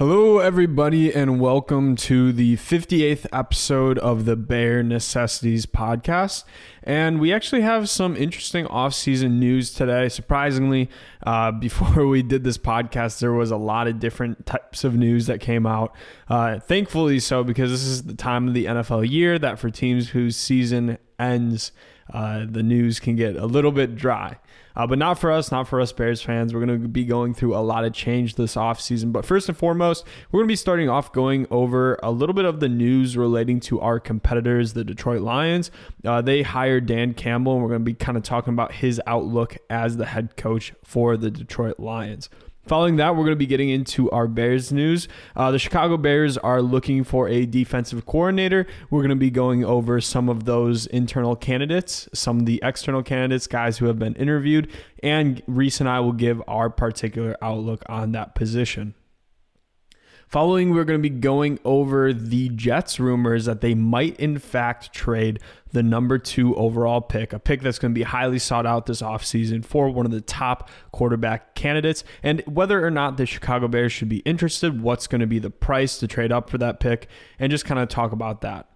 Hello, everybody, and welcome to the 58th episode of the Bear Necessities podcast. And we actually have some interesting off-season news today. Surprisingly, uh, before we did this podcast, there was a lot of different types of news that came out. Uh, thankfully, so because this is the time of the NFL year that for teams whose season ends, uh, the news can get a little bit dry. Uh, but not for us, not for us Bears fans. We're going to be going through a lot of change this offseason. But first and foremost, we're going to be starting off going over a little bit of the news relating to our competitors, the Detroit Lions. Uh, they hired Dan Campbell, and we're going to be kind of talking about his outlook as the head coach for the Detroit Lions. Following that, we're going to be getting into our Bears news. Uh, the Chicago Bears are looking for a defensive coordinator. We're going to be going over some of those internal candidates, some of the external candidates, guys who have been interviewed, and Reese and I will give our particular outlook on that position. Following, we're going to be going over the Jets rumors that they might, in fact, trade the number two overall pick, a pick that's going to be highly sought out this offseason for one of the top quarterback candidates, and whether or not the Chicago Bears should be interested, what's going to be the price to trade up for that pick, and just kind of talk about that.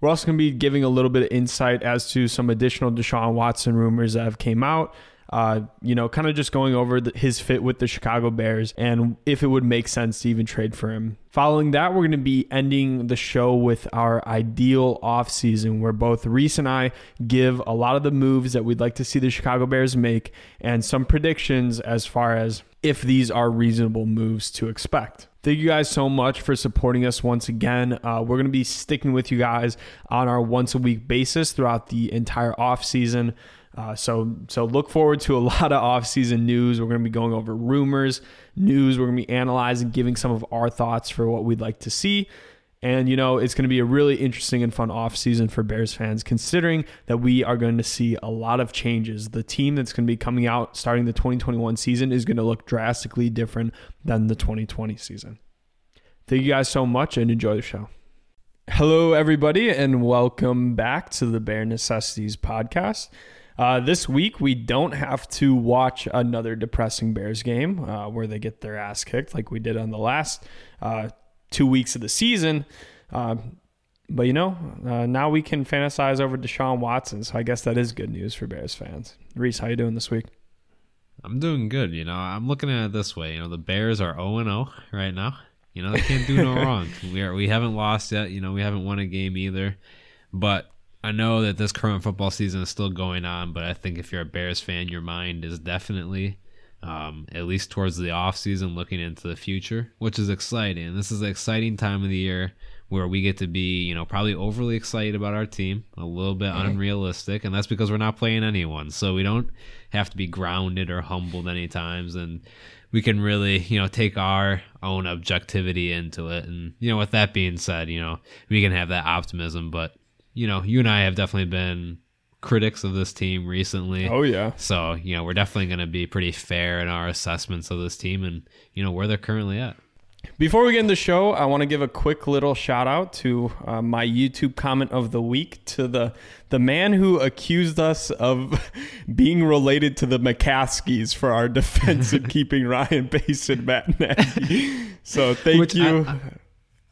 We're also going to be giving a little bit of insight as to some additional Deshaun Watson rumors that have came out uh, you know, kind of just going over the, his fit with the Chicago Bears and if it would make sense to even trade for him. Following that, we're going to be ending the show with our ideal offseason where both Reese and I give a lot of the moves that we'd like to see the Chicago Bears make and some predictions as far as if these are reasonable moves to expect. Thank you guys so much for supporting us once again. Uh, we're going to be sticking with you guys on our once a week basis throughout the entire off season. Uh, so so look forward to a lot of offseason news. We're going to be going over rumors, news. We're going to be analyzing, giving some of our thoughts for what we'd like to see. And you know, it's going to be a really interesting and fun offseason for Bears fans considering that we are going to see a lot of changes. The team that's going to be coming out starting the 2021 season is going to look drastically different than the 2020 season. Thank you guys so much and enjoy the show. Hello everybody and welcome back to the Bear Necessities podcast. Uh, this week, we don't have to watch another depressing Bears game uh, where they get their ass kicked like we did on the last uh, two weeks of the season. Uh, but you know, uh, now we can fantasize over Deshaun Watson, so I guess that is good news for Bears fans. Reese, how you doing this week? I'm doing good. You know, I'm looking at it this way. You know, the Bears are 0 0 right now. You know, they can't do no wrong. We are we haven't lost yet. You know, we haven't won a game either. But I know that this current football season is still going on, but I think if you're a Bears fan, your mind is definitely um, at least towards the off season, looking into the future, which is exciting. This is an exciting time of the year where we get to be, you know, probably overly excited about our team, a little bit mm-hmm. unrealistic, and that's because we're not playing anyone. So we don't have to be grounded or humbled any times, and we can really, you know, take our own objectivity into it. And you know, with that being said, you know, we can have that optimism, but you know, you and I have definitely been critics of this team recently. Oh yeah. So, you know, we're definitely going to be pretty fair in our assessments of this team and, you know, where they're currently at. Before we get in the show, I want to give a quick little shout out to uh, my YouTube comment of the week to the the man who accused us of being related to the McCaskies for our defense and keeping Ryan and Matt Nagy. So thank Which you. I, I,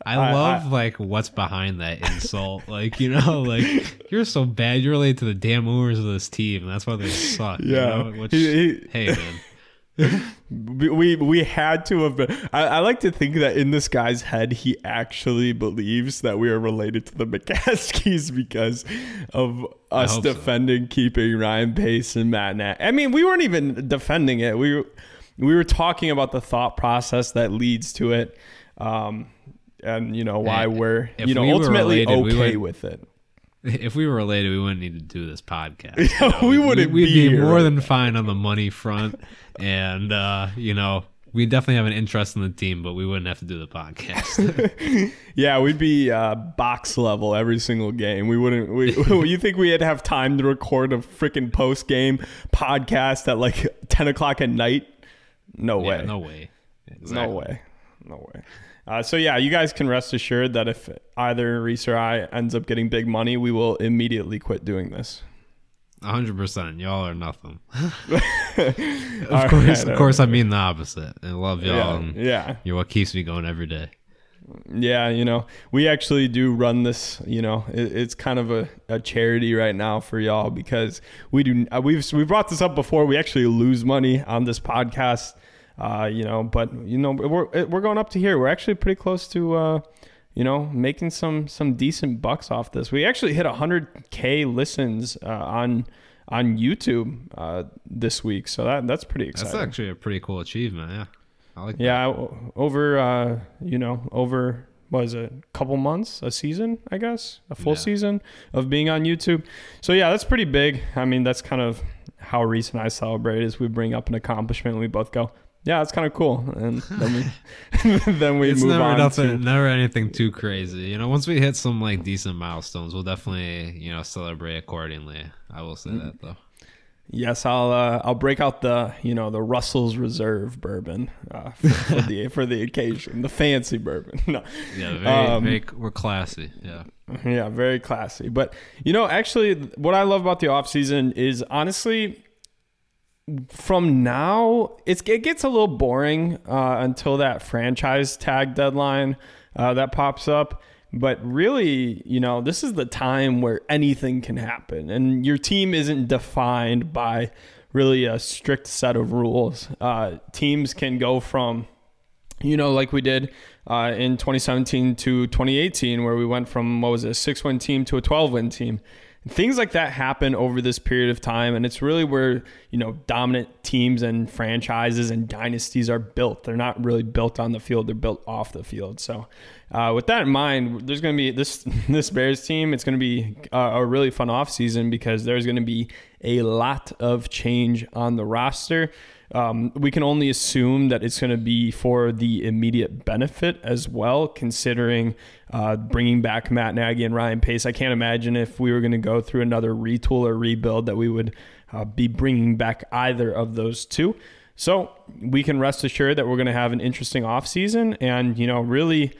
I, I love I, like what's behind that insult. like you know, like you're so bad. You're related to the damn owners of this team, and that's why they suck. Yeah. You know? Which, he, he, hey man. we we had to have been. I, I, like to think that in this guy's head, he actually believes that we are related to the McCaskies because of us defending, so. keeping Ryan Pace and Matt Nat. I mean, we weren't even defending it. We were, we were talking about the thought process that leads to it. Um, and you know why we're you know we ultimately related, okay with it. If we were related, we wouldn't need to do this podcast. You know? we wouldn't. We'd be, be more than fine on the money front, and uh, you know we definitely have an interest in the team, but we wouldn't have to do the podcast. yeah, we'd be uh, box level every single game. We wouldn't. We, you think we'd have time to record a freaking post game podcast at like ten o'clock at night? No way. Yeah, no way. Exactly. No way. No way. Uh, so yeah, you guys can rest assured that if either Reese or I ends up getting big money, we will immediately quit doing this. hundred percent. Y'all are nothing. of course, right, of course, I mean the opposite. I love y'all. Yeah, and yeah. You're what keeps me going every day. Yeah, you know, we actually do run this. You know, it, it's kind of a, a charity right now for y'all because we do. Uh, we've we brought this up before. We actually lose money on this podcast. Uh, you know, but you know, we're we're going up to here. We're actually pretty close to. Uh, you know, making some some decent bucks off this. We actually hit 100k listens uh, on on YouTube uh, this week, so that that's pretty exciting. That's actually a pretty cool achievement. Yeah, I like. Yeah, that. over uh, you know over was a couple months, a season, I guess, a full yeah. season of being on YouTube. So yeah, that's pretty big. I mean, that's kind of how Reese and I celebrate is we bring up an accomplishment and we both go, yeah, it's kind of cool. And then we then we it's move never on. Nothing, to, never anything too crazy. You know, once we hit some like decent milestones, we'll definitely you know celebrate accordingly. I will say mm-hmm. that though. Yes, I'll uh, I'll break out the you know the Russell's Reserve bourbon uh, for, for the for the occasion, the fancy bourbon. No. Yeah, very, um, very, we're classy. Yeah. Yeah, very classy. But you know, actually, what I love about the off season is honestly from now, it gets a little boring uh, until that franchise tag deadline uh, that pops up. But really, you know, this is the time where anything can happen, and your team isn't defined by really a strict set of rules. Uh, teams can go from, you know, like we did uh, in 2017 to 2018, where we went from what was it, a six-win team to a 12-win team things like that happen over this period of time and it's really where you know dominant teams and franchises and dynasties are built. They're not really built on the field they're built off the field. So uh, with that in mind there's going to be this this bears team it's going to be a, a really fun off season because there's going to be a lot of change on the roster um, we can only assume that it's going to be for the immediate benefit as well, considering uh, bringing back Matt Nagy and Ryan Pace. I can't imagine if we were going to go through another retool or rebuild that we would uh, be bringing back either of those two. So we can rest assured that we're going to have an interesting offseason. And, you know, really,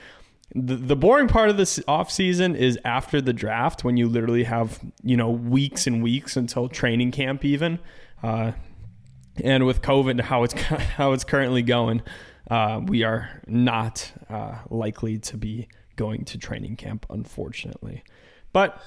the, the boring part of this offseason is after the draft when you literally have, you know, weeks and weeks until training camp, even. Uh, and with COVID, how it's how it's currently going, uh, we are not uh, likely to be going to training camp, unfortunately. But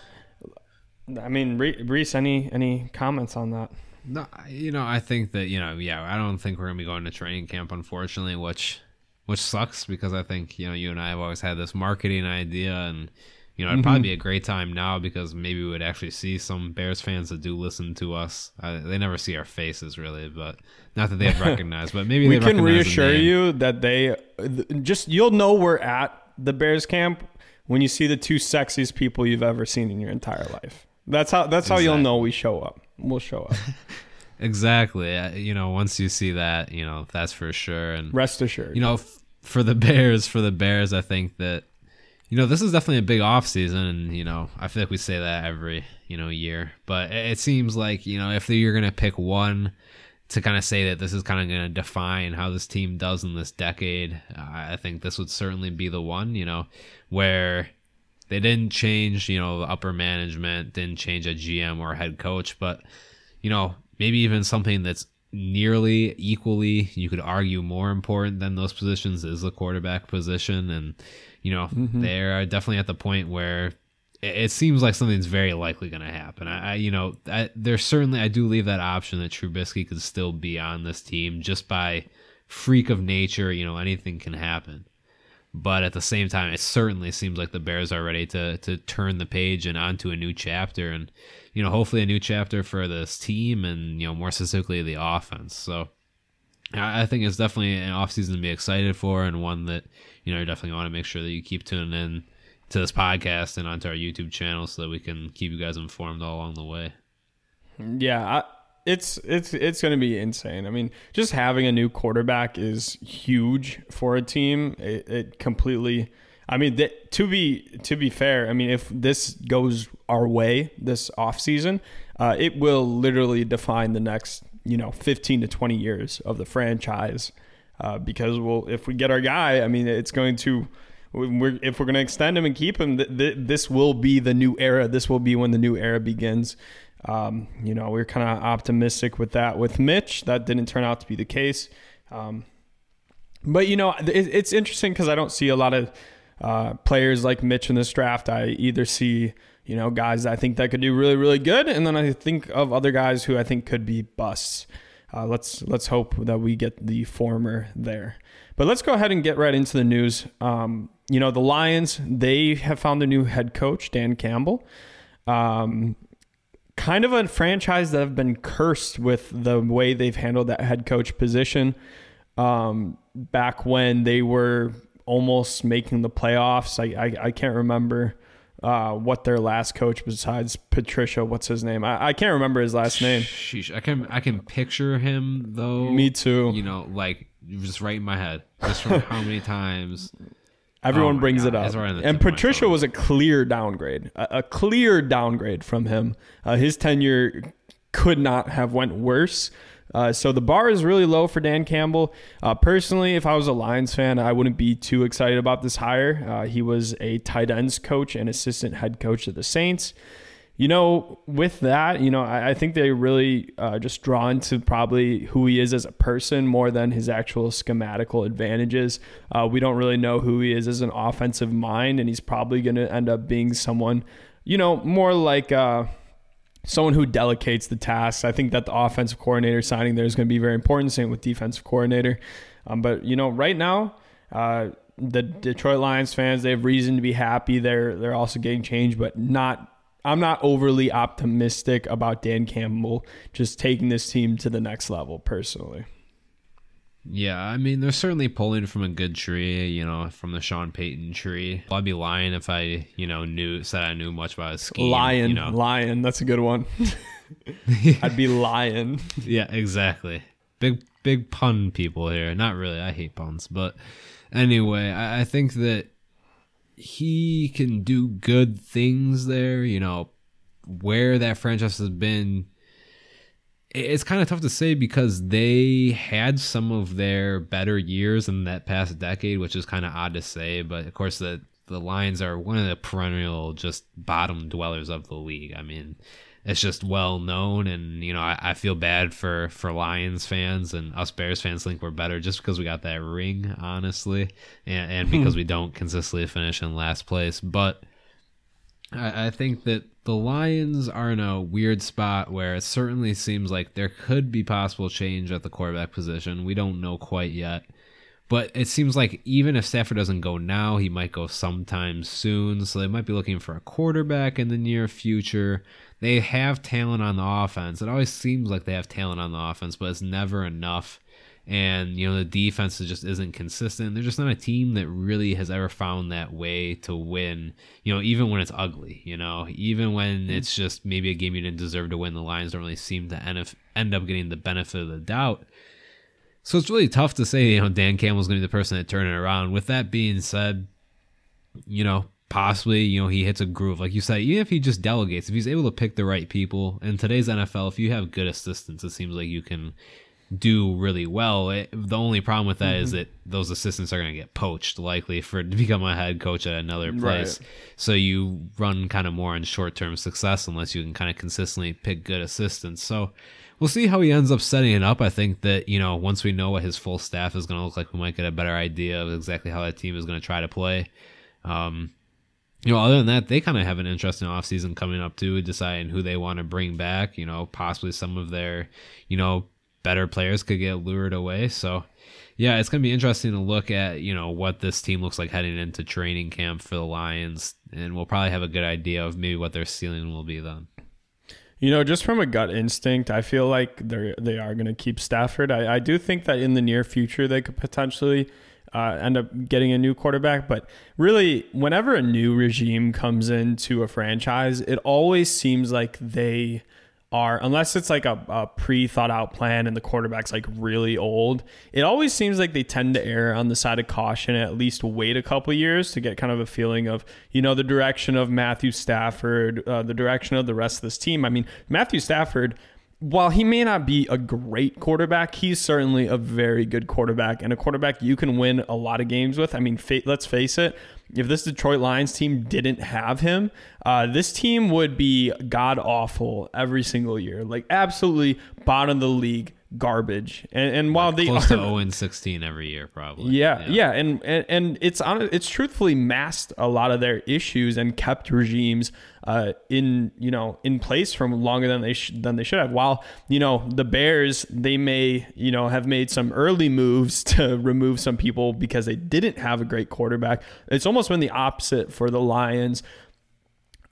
I mean, Reese, any any comments on that? No, you know, I think that you know, yeah, I don't think we're gonna be going to training camp, unfortunately, which which sucks because I think you know you and I have always had this marketing idea and you know, it'd mm-hmm. probably be a great time now because maybe we would actually see some Bears fans that do listen to us. Uh, they never see our faces really, but not that they've recognized, but maybe we can reassure you that they just you'll know we're at the Bears camp when you see the two sexiest people you've ever seen in your entire life. That's how that's exactly. how you'll know we show up. We'll show up. exactly. Uh, you know, once you see that, you know, that's for sure and rest assured. You know, f- for the Bears, for the Bears, I think that you know, this is definitely a big off season, and you know, I feel like we say that every you know year, but it seems like you know if you're gonna pick one to kind of say that this is kind of going to define how this team does in this decade, I think this would certainly be the one. You know, where they didn't change, you know, upper management, didn't change a GM or a head coach, but you know, maybe even something that's nearly equally, you could argue more important than those positions is the quarterback position and you know, mm-hmm. they're definitely at the point where it, seems like something's very likely going to happen. I, I, you know, I, there's certainly I do leave that option that Trubisky could still be on this team just by freak of nature. You know, anything can happen. But at the same time, it certainly seems like the Bears are ready to to turn the page and onto a new chapter, and you know, hopefully a new chapter for this team, and you know, more specifically the offense. So, I think it's definitely an offseason to be excited for, and one that you know, you definitely want to make sure that you keep tuning in to this podcast and onto our YouTube channel so that we can keep you guys informed all along the way. Yeah, I, it's it's it's going to be insane. I mean, just having a new quarterback is huge for a team. It, it completely. I mean, th- to be to be fair, I mean, if this goes our way this offseason, uh, it will literally define the next you know 15 to 20 years of the franchise uh, because well, if we get our guy, I mean, it's going to. We're, if we're going to extend him and keep him, th- th- this will be the new era. This will be when the new era begins. Um, you know, we are kind of optimistic with that. With Mitch, that didn't turn out to be the case. Um, but you know, it, it's interesting because I don't see a lot of uh, players like Mitch in this draft. I either see you know guys I think that could do really really good, and then I think of other guys who I think could be busts. Uh, let's let's hope that we get the former there. But let's go ahead and get right into the news. Um, you know, the Lions they have found a new head coach, Dan Campbell. Um, kind of a franchise that have been cursed with the way they've handled that head coach position. Um, back when they were almost making the playoffs, I I, I can't remember uh, what their last coach besides Patricia. What's his name? I, I can't remember his last name. Sheesh. I can I can picture him though. Me too. You know, like just right in my head, just from how many times Everyone oh brings God. it up. Right and Patricia was a clear downgrade, a, a clear downgrade from him. Uh, his tenure could not have went worse. Uh, so the bar is really low for Dan Campbell. Uh, personally, if I was a Lions fan, I wouldn't be too excited about this hire. Uh, he was a tight ends coach and assistant head coach of the Saints you know, with that, you know, I, I think they really uh, just drawn to probably who he is as a person more than his actual schematical advantages. Uh, we don't really know who he is as an offensive mind, and he's probably going to end up being someone, you know, more like uh, someone who delegates the tasks. I think that the offensive coordinator signing there is going to be very important. Same with defensive coordinator. Um, but you know, right now. Uh, the Detroit Lions fans, they have reason to be happy. They're they're also getting changed, but not I'm not overly optimistic about Dan Campbell just taking this team to the next level personally. Yeah, I mean they're certainly pulling from a good tree, you know, from the Sean Payton tree. I'd be lying if I, you know, knew said I knew much about his scheme. Lion, you know. lion, that's a good one. I'd be lying. Yeah, exactly. Big big pun people here. Not really. I hate puns, but anyway, I, I think that he can do good things there. You know, where that franchise has been, it's kind of tough to say because they had some of their better years in that past decade, which is kind of odd to say. But of course, the the Lions are one of the perennial just bottom dwellers of the league. I mean, it's just well known and you know I, I, feel bad for for lions fans and us bears fans think we're better just because we got that ring honestly and, and hmm. because we don't consistently finish in last place but I, I think that the lions are in a weird spot where it certainly seems like there could be possible change at the quarterback position we don't know quite yet but it seems like even if Stafford doesn't go now, he might go sometime soon. So they might be looking for a quarterback in the near future they have talent on the offense. It always seems like they have talent on the offense, but it's never enough. And you know the defense just isn't consistent. They're just not a team that really has ever found that way to win. You know, even when it's ugly. You know, even when mm-hmm. it's just maybe a game you didn't deserve to win. The Lions don't really seem to end, end up getting the benefit of the doubt. So it's really tough to say, you know, Dan Campbell's going to be the person that turn it around. With that being said, you know, possibly, you know, he hits a groove. Like you said, even if he just delegates, if he's able to pick the right people in today's NFL, if you have good assistants, it seems like you can do really well. It, the only problem with that mm-hmm. is that those assistants are going to get poached, likely for to become a head coach at another place. Right. So you run kind of more on short term success unless you can kind of consistently pick good assistants. So we'll see how he ends up setting it up. I think that you know once we know what his full staff is going to look like, we might get a better idea of exactly how that team is going to try to play. Um, you know, other than that, they kind of have an interesting offseason coming up too, deciding who they want to bring back. You know, possibly some of their, you know, better players could get lured away. So, yeah, it's going to be interesting to look at, you know, what this team looks like heading into training camp for the Lions. And we'll probably have a good idea of maybe what their ceiling will be then. You know, just from a gut instinct, I feel like they're they are going to keep Stafford. I, I do think that in the near future they could potentially uh, end up getting a new quarterback. But really, whenever a new regime comes into a franchise, it always seems like they are, unless it's like a, a pre thought out plan and the quarterback's like really old, it always seems like they tend to err on the side of caution at least wait a couple years to get kind of a feeling of, you know, the direction of Matthew Stafford, uh, the direction of the rest of this team. I mean, Matthew Stafford while he may not be a great quarterback, he's certainly a very good quarterback and a quarterback you can win a lot of games with. I mean, fa- let's face it, if this Detroit Lions team didn't have him, uh, this team would be god awful every single year, like absolutely bottom of the league garbage. And, and while they close are, to 0 and 16 every year, probably. yeah, yeah, and, and and it's on it's truthfully masked a lot of their issues and kept regimes uh, in you know in place from longer than they sh- than they should have. While you know the Bears, they may you know have made some early moves to remove some people because they didn't have a great quarterback. It's almost been the opposite for the Lions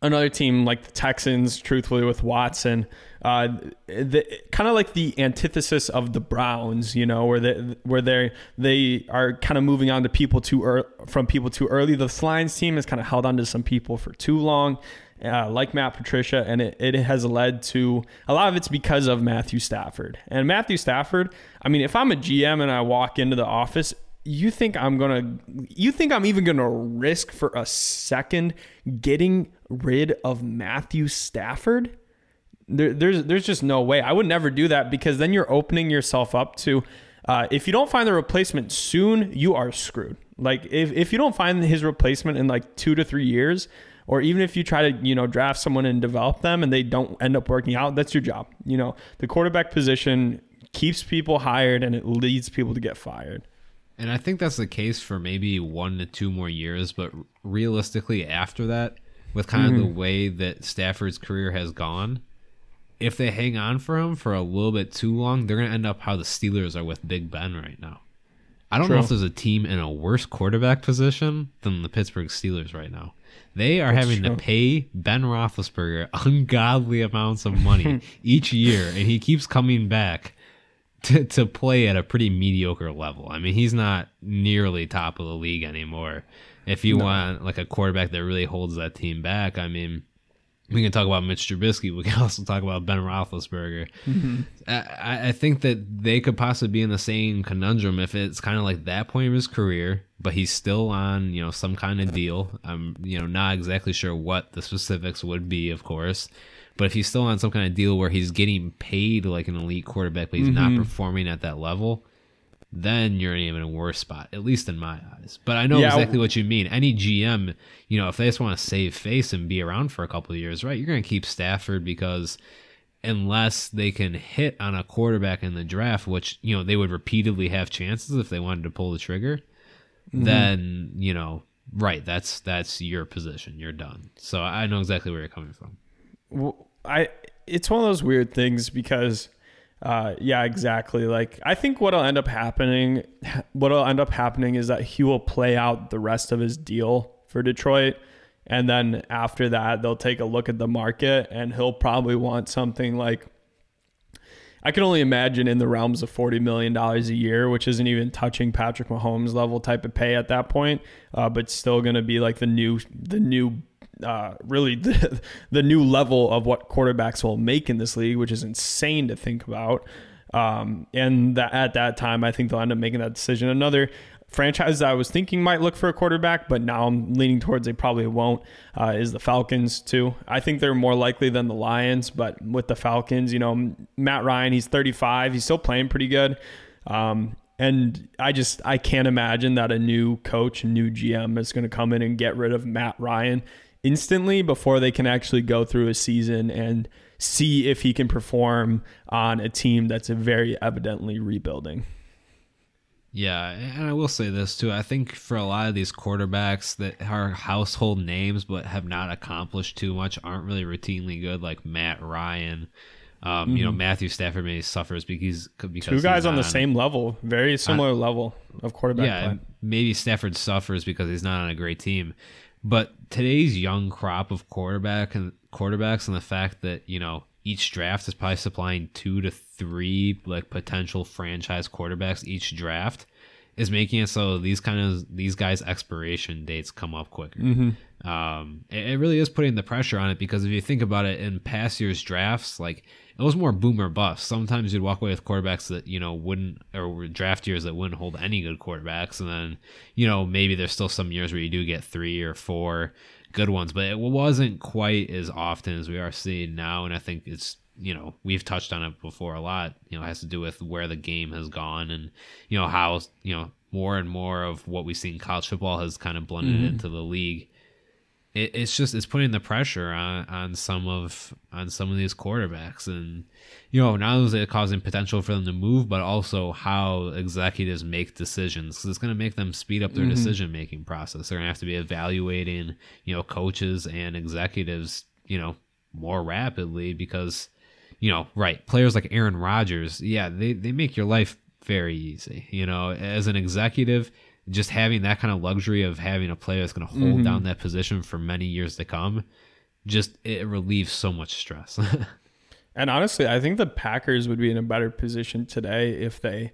another team like the Texans, truthfully, with Watson, uh, the, kind of like the antithesis of the Browns, you know, where they where they they are kind of moving on to people too early, from people too early. The Lions team has kind of held on to some people for too long. Uh, like Matt Patricia, and it, it has led to a lot of it's because of Matthew Stafford. And Matthew Stafford, I mean, if I'm a GM and I walk into the office, you think I'm gonna you think I'm even gonna risk for a second getting rid of Matthew Stafford? There, there's there's just no way. I would never do that because then you're opening yourself up to uh, if you don't find the replacement soon, you are screwed. Like if, if you don't find his replacement in like two to three years, or even if you try to you know draft someone and develop them and they don't end up working out, that's your job. You know the quarterback position keeps people hired and it leads people to get fired. And I think that's the case for maybe one to two more years, but realistically, after that, with kind mm-hmm. of the mm-hmm. way that Stafford's career has gone, if they hang on for him for a little bit too long, they're going to end up how the Steelers are with Big Ben right now. I don't True. know if there's a team in a worse quarterback position than the Pittsburgh Steelers right now. They are That's having true. to pay Ben Roethlisberger ungodly amounts of money each year, and he keeps coming back to, to play at a pretty mediocre level. I mean, he's not nearly top of the league anymore. If you no. want like a quarterback that really holds that team back, I mean, we can talk about Mitch Trubisky. We can also talk about Ben Roethlisberger. Mm-hmm. I, I, think that they could possibly be in the same conundrum if it's kind of like that point of his career, but he's still on you know some kind of deal. I'm you know not exactly sure what the specifics would be, of course, but if he's still on some kind of deal where he's getting paid like an elite quarterback, but he's mm-hmm. not performing at that level, then you're in even a worse spot, at least in my eyes. But I know yeah, exactly what you mean. Any GM, you know, if they just want to save face and be around for a couple of years, right, you're going to keep Stafford because unless they can hit on a quarterback in the draft, which, you know, they would repeatedly have chances if they wanted to pull the trigger, mm-hmm. then, you know, right, that's that's your position. You're done. So I know exactly where you're coming from. Well, I it's one of those weird things because uh, yeah, exactly. Like I think what'll end up happening, what'll end up happening is that he will play out the rest of his deal for Detroit, and then after that, they'll take a look at the market, and he'll probably want something like. I can only imagine in the realms of forty million dollars a year, which isn't even touching Patrick Mahomes level type of pay at that point, uh, but still going to be like the new the new uh, really the, the new level of what quarterbacks will make in this league, which is insane to think about. Um, and that, at that time, I think they'll end up making that decision. Another franchise that I was thinking might look for a quarterback, but now I'm leaning towards they probably won't, uh, is the Falcons, too. I think they're more likely than the Lions, but with the Falcons, you know, Matt Ryan, he's 35, he's still playing pretty good. Um, and I just I can't imagine that a new coach, a new GM is going to come in and get rid of Matt Ryan instantly before they can actually go through a season and see if he can perform on a team that's very evidently rebuilding. Yeah, and I will say this too. I think for a lot of these quarterbacks that are household names but have not accomplished too much, aren't really routinely good, like Matt Ryan. Um, mm-hmm. You know, mm-hmm. Matthew Stafford maybe suffers because because two guys on the same level, very similar level of quarterback. Yeah, maybe Stafford suffers because he's not on a great team. But today's young crop of quarterback and quarterbacks and the fact that, you know, each draft is probably supplying two to three like potential franchise quarterbacks each draft is making it so these kind of these guys expiration dates come up quicker. Mm-hmm. Um, it, it, really is putting the pressure on it because if you think about it in past years drafts, like it was more boomer bust. Sometimes you'd walk away with quarterbacks that you know wouldn't or draft years that wouldn't hold any good quarterbacks, and then you know maybe there's still some years where you do get three or four good ones, but it wasn't quite as often as we are seeing now. And I think it's you know we've touched on it before a lot. You know, has to do with where the game has gone and you know how you know more and more of what we see in college football has kind of blended mm-hmm. into the league. It, it's just it's putting the pressure on, on some of on some of these quarterbacks, and you know not only is it causing potential for them to move, but also how executives make decisions because it's going to make them speed up their mm-hmm. decision making process. They're going to have to be evaluating you know coaches and executives you know more rapidly because you know, right, players like Aaron Rodgers, yeah, they, they make your life very easy. You know, as an executive, just having that kind of luxury of having a player that's going to hold mm-hmm. down that position for many years to come, just it relieves so much stress. and honestly, I think the Packers would be in a better position today if they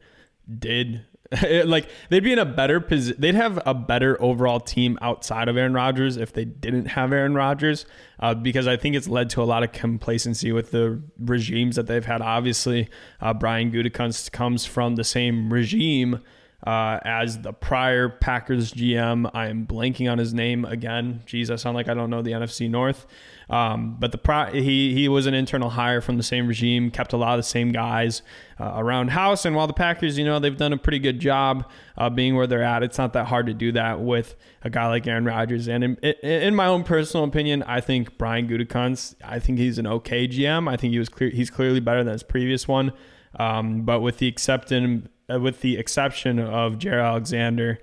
did like they'd be in a better position. They'd have a better overall team outside of Aaron Rodgers if they didn't have Aaron Rodgers, uh, because I think it's led to a lot of complacency with the regimes that they've had. Obviously, uh, Brian Gutekunst comes from the same regime uh, as the prior Packers GM. I am blanking on his name again. Jeez, I sound like I don't know the NFC North. Um, but the pro- he he was an internal hire from the same regime, kept a lot of the same guys uh, around house. And while the Packers, you know, they've done a pretty good job uh, being where they're at, it's not that hard to do that with a guy like Aaron Rodgers. And in, in my own personal opinion, I think Brian Gutekunst, I think he's an okay GM. I think he was clear, he's clearly better than his previous one. Um, but with the uh, with the exception of Jaire Alexander.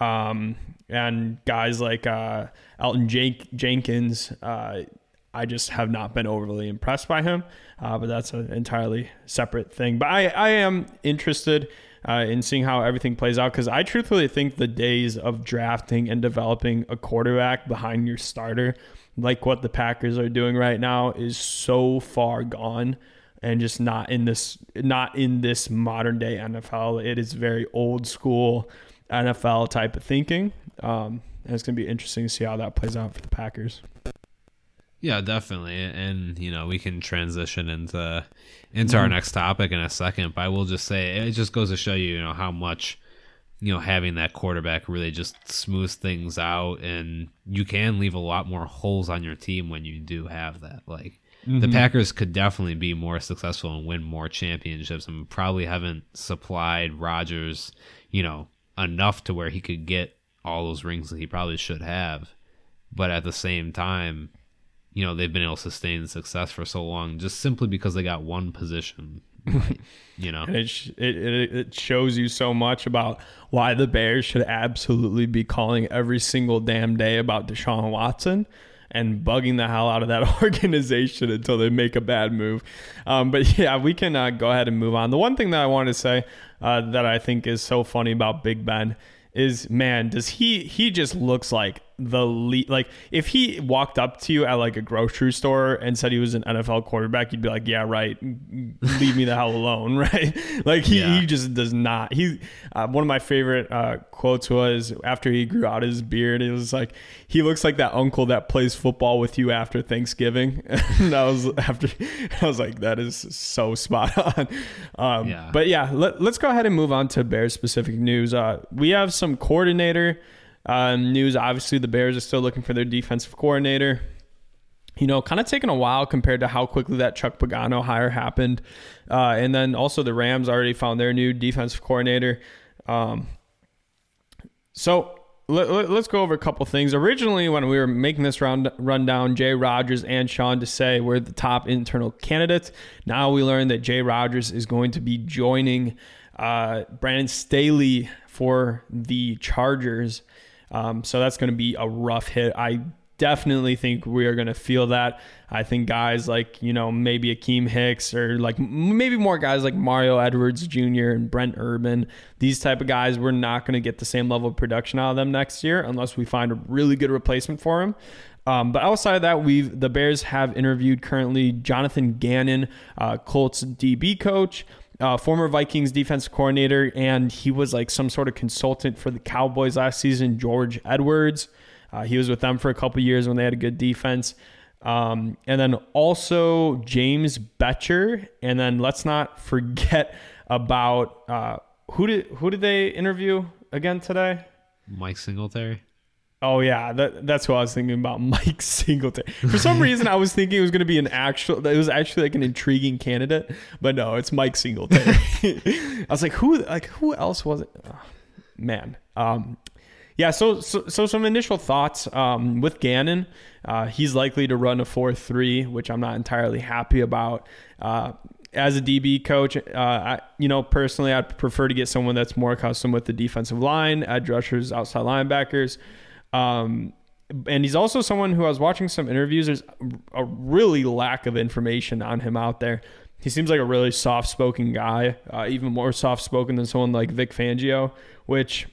Um, and guys like uh, Elgton Jenkins, uh, I just have not been overly impressed by him. Uh, but that's an entirely separate thing. But I, I am interested uh, in seeing how everything plays out because I truthfully think the days of drafting and developing a quarterback behind your starter, like what the Packers are doing right now, is so far gone and just not in this not in this modern day NFL. It is very old school NFL type of thinking. Um, and it's going to be interesting to see how that plays out for the Packers. Yeah, definitely, and you know we can transition into into mm-hmm. our next topic in a second. But I will just say it just goes to show you, you know, how much you know having that quarterback really just smooths things out, and you can leave a lot more holes on your team when you do have that. Like mm-hmm. the Packers could definitely be more successful and win more championships, and probably haven't supplied Rodgers, you know, enough to where he could get all those rings that he probably should have. But at the same time, you know they've been able to sustain success for so long just simply because they got one position right, you know it, it, it shows you so much about why the bears should absolutely be calling every single damn day about deshaun watson and bugging the hell out of that organization until they make a bad move. Um, but yeah, we can uh, go ahead and move on. The one thing that I want to say uh, that I think is so funny about Big Ben is, man, does he he just looks like the lead. Like if he walked up to you at like a grocery store and said he was an NFL quarterback, you'd be like, yeah, right. Leave me the hell alone, right? Like he, yeah. he just does not. He uh, one of my favorite uh, quotes was after he grew out his beard, it was like he looks like that uncle that plays football with you after Thanksgiving. and that was after I was like, that is so spot on. Um, yeah. But yeah, let, us go ahead and move on to Bears specific news. Uh, we have some coordinator um, news obviously, the Bears are still looking for their defensive coordinator. You know, kind of taking a while compared to how quickly that Chuck Pagano hire happened. Uh, and then also the Rams already found their new defensive coordinator. Um, so let, us let, go over a couple things. Originally, when we were making this round rundown, Jay Rodgers and Sean Desai were the top internal candidates. Now we learned that Jay Rodgers is going to be joining uh, Brandon Staley for the Chargers. Um, so that's going to be a rough hit. I definitely think we are going to feel that. I think guys like, you know, maybe Akiem Hicks or like maybe more guys like Mario Edwards Jr. and Brent Urban, these type of guys, we're not going to get the same level of production out of them next year unless we find a really good replacement for him. Um, but outside of that, we've the Bears have interviewed currently Jonathan Gannon, uh, Colts DB coach uh, former Vikings defensive coordinator, and he was like some sort of consultant for the Cowboys last season. George Edwards, uh, he was with them for a couple years when they had a good defense. Um, and then also James Bettcher, and then let's not forget about uh, who did who did they interview again today? Mike Singletary. Oh yeah, that, that's what I was thinking about, Mike Singletary. For some reason, I was thinking it was going to be an actual. It was actually like an intriguing candidate, but no, it's Mike Singletary. I was like, who? Like who else was it? Oh, man, um, yeah. So, so, so some initial thoughts um, with Gannon. Uh, he's likely to run a four-three, which I'm not entirely happy about. Uh, as a DB coach, uh, I, you know, personally, I'd prefer to get someone that's more accustomed with the defensive line, edge rushers, outside linebackers. Um, and he's also someone who I was watching some interviews. There's a really lack of information on him out there. He seems like a really soft spoken guy, uh, even more soft spoken than someone like Vic Fangio, which,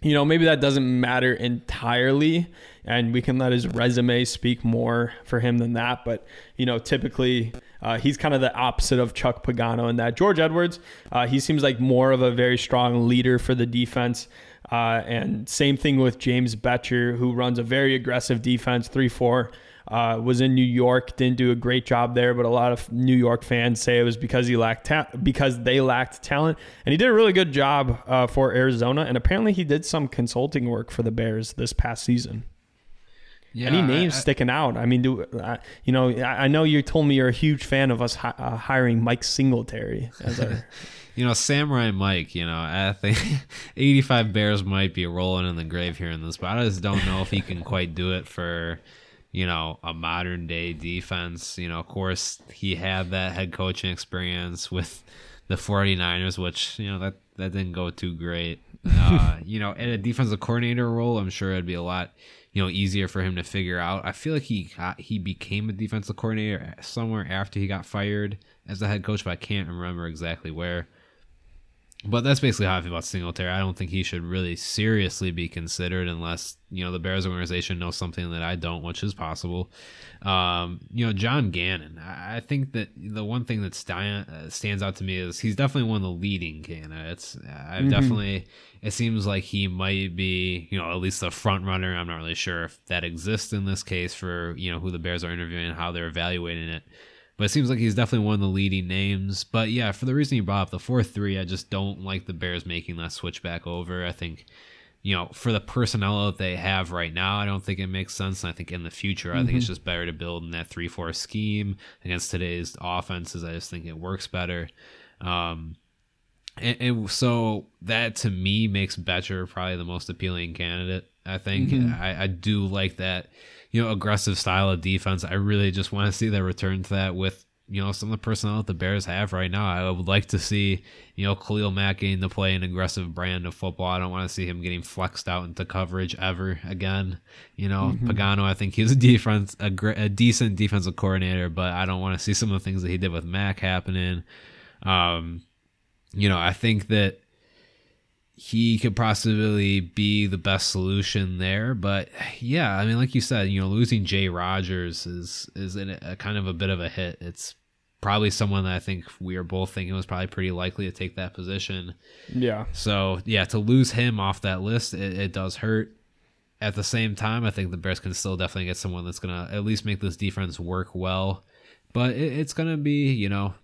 you know, maybe that doesn't matter entirely. And we can let his resume speak more for him than that. But, you know, typically uh, he's kind of the opposite of Chuck Pagano in that. George Edwards, uh, he seems like more of a very strong leader for the defense. Uh, and same thing with James Bettcher, who runs a very aggressive defense, 3 4. Uh, was in New York, didn't do a great job there, but a lot of New York fans say it was because he lacked ta- because they lacked talent, and he did a really good job uh, for Arizona. And apparently, he did some consulting work for the Bears this past season. Yeah, Any names I, I, sticking out? I mean, do uh, you know? I, I, know you told me you're a huge fan of us hi- uh, hiring Mike Singletary as our you know, Samurai Mike, you know, I think 85 Bears might be rolling in the grave here in this, but I just don't know if he can quite do it for, you know, a modern day defense. You know, of course, he had that head coaching experience with the 49ers, which, you know, that, that didn't go too great. Uh, you know, in a defensive coordinator role, I'm sure it'd be a lot, you know, easier for him to figure out. I feel like he got, he became a defensive coordinator somewhere after he got fired as a head coach, but I can't remember exactly where. But that's basically how I feel about Singletary. I don't think he should really seriously be considered unless you know the Bears organization knows something that I don't, which is possible. Um, you know, John Gannon. I think that the one thing that st- uh, stands out to me is he's definitely one of the leading candidates. I've mm-hmm. definitely. It seems like he might be, you know, at least the front runner. I'm not really sure if that exists in this case for you know who the Bears are interviewing and how they're evaluating it. But it seems like he's definitely one of the leading names. But yeah, for the reason you brought up the 4 3, I just don't like the Bears making that switch back over. I think, you know, for the personnel that they have right now, I don't think it makes sense. And I think in the future, mm-hmm. I think it's mm-hmm. just better to build in that 3 4 scheme against today's offenses. I just think it works better. Um, and, and, so that to me makes Bettcher probably the most appealing candidate. I think mm-hmm. I, I do like that you know, aggressive style of defense. I really just want to see that return to that with, you know, some of the personnel that the Bears have right now. I would like to see, you know, Khalil Mack getting to play an aggressive brand of football. I don't want to see him getting flexed out into coverage ever again. You know, mm-hmm. Pagano, I think he's a defense, a, a decent defensive coordinator, but I don't want to see some of the things that he did with Mack happening. Um, you know, I think that he could possibly be the best solution there. But yeah, I mean, like you said, you know, losing Jay Rodgers is is a, a kind of a bit of a hit. It's probably someone that I think we are both thinking was probably pretty likely to take that position. Yeah. So yeah, to lose him off that list, it, it does hurt. At the same time, I think the Bears can still definitely get someone that's gonna at least make this defense work well. But it, it's gonna be, you know,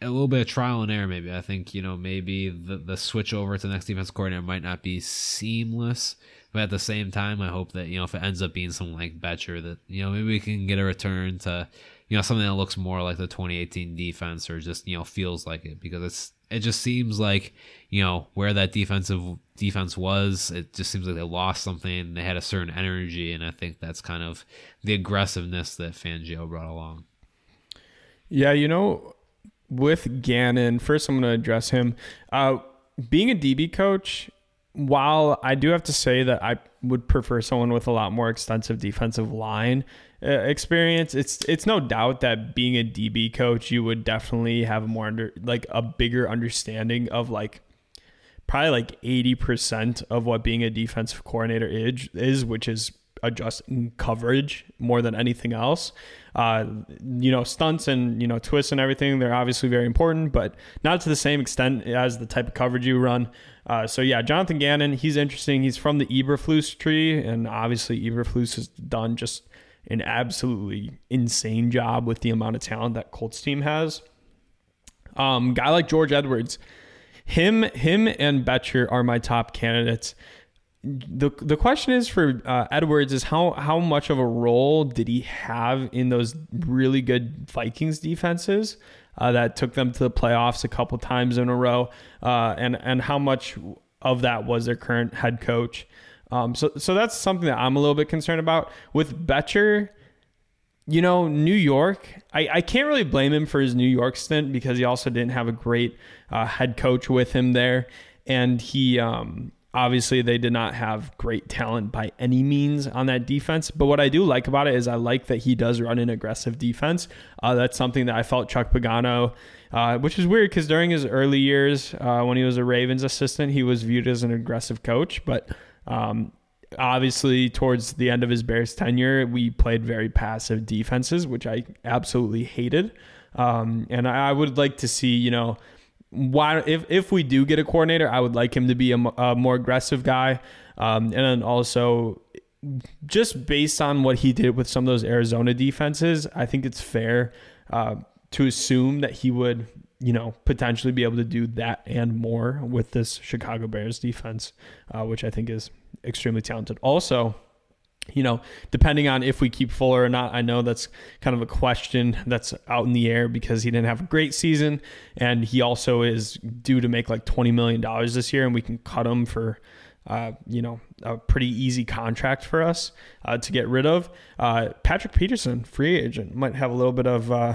a little bit of trial and error maybe. I think you know maybe the, the switch over to the next defense coordinator might not be seamless but at the same time i hope that you know if it ends up being something like Bettcher that you know maybe we can get a return to you know something that looks more like the 2018 defense or just you know feels like it. Because it's it just seems like you know where that defensive defense was it just seems like they lost something they had a certain energy and i think that's kind of the aggressiveness that fangio brought along. Yeah you know with Gannon, first I'm going to address him. Uh, being a DB coach, while I do have to say that I would prefer someone with a lot more extensive defensive line uh, experience, it's it's no doubt that being a DB coach, you would definitely have more under like a bigger understanding of like probably like 80% of what being a defensive coordinator is, is which is adjusting coverage more than anything else. Uh, you know, stunts and you know twists and everything they're obviously very important, but not to the same extent as the type of coverage you run. Uh, so yeah, Jonathan Gannon, he's interesting. He's from the Eberflus tree, and obviously Eberflus has done just an absolutely insane job with the amount of talent that Colts team has. Um, guy like George Edwards, him, him and Bettcher are my top candidates. The the question is for uh, Edwards is how how much of a role did he have in those really good Vikings defenses uh, that took them to the playoffs a couple times in a row, uh, and and how much of that was their current head coach. Um, so so that's something that I'm a little bit concerned about with Bettcher. You know, New York. I, I can't really blame him for his New York stint because he also didn't have a great uh, head coach with him there, and he um, Obviously, they did not have great talent by any means on that defense. But what I do like about it is I like that he does run an aggressive defense. Uh, that's something that I felt Chuck Pagano, uh, which is weird because during his early years, uh, when he was a Ravens assistant, he was viewed as an aggressive coach. But um, obviously, towards the end of his Bears tenure, we played very passive defenses, which I absolutely hated. Um, and I, I would like to see, you know, why if if we do get a coordinator, I would like him to be a, a more aggressive guy, um, and then also just based on what he did with some of those Arizona defenses, I think it's fair uh, to assume that he would, you know, potentially be able to do that and more with this Chicago Bears defense, uh, which I think is extremely talented. Also, you know, depending on if we keep Fuller or not, I know that's kind of a question that's out in the air because he didn't have a great season, and he also is due to make like twenty million dollars this year, and we can cut him for, uh, you know, a pretty easy contract for us uh, to get rid of. Uh, Patrick Peterson, free agent, might have a little bit of uh,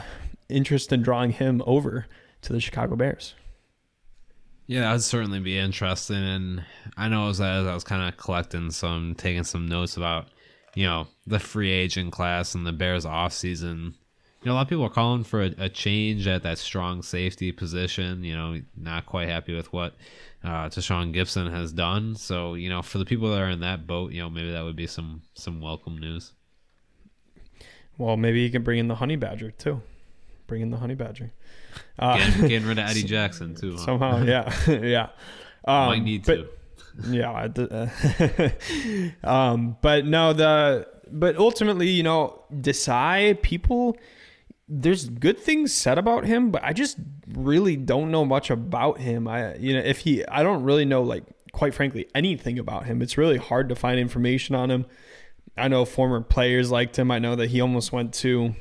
interest in drawing him over to the Chicago Bears. Yeah, that'd certainly be interesting. And I know as I was kind of collecting some, taking some notes about you know, the free agent class and the Bears off season. You know, a lot of people are calling for a, a, change at that strong safety position. You know, not quite happy with what uh, Tashaun Gipson has done. So, you know, for the people that are in that boat, you know, maybe that would be some some welcome news. Well, maybe you can bring in the honey badger too. Bring in the honey badger. Uh, getting, getting, rid of Eddie Jackson too. Huh? Somehow, yeah, yeah. Um, Might need but, to yeah. um, but no, the but ultimately, you know, Desai people. There's good things said about him, but I just really don't know much about him. I, you know, if he, I don't really know, like, quite frankly, anything about him. It's really hard to find information on him. I know former players liked him. I know that he almost went to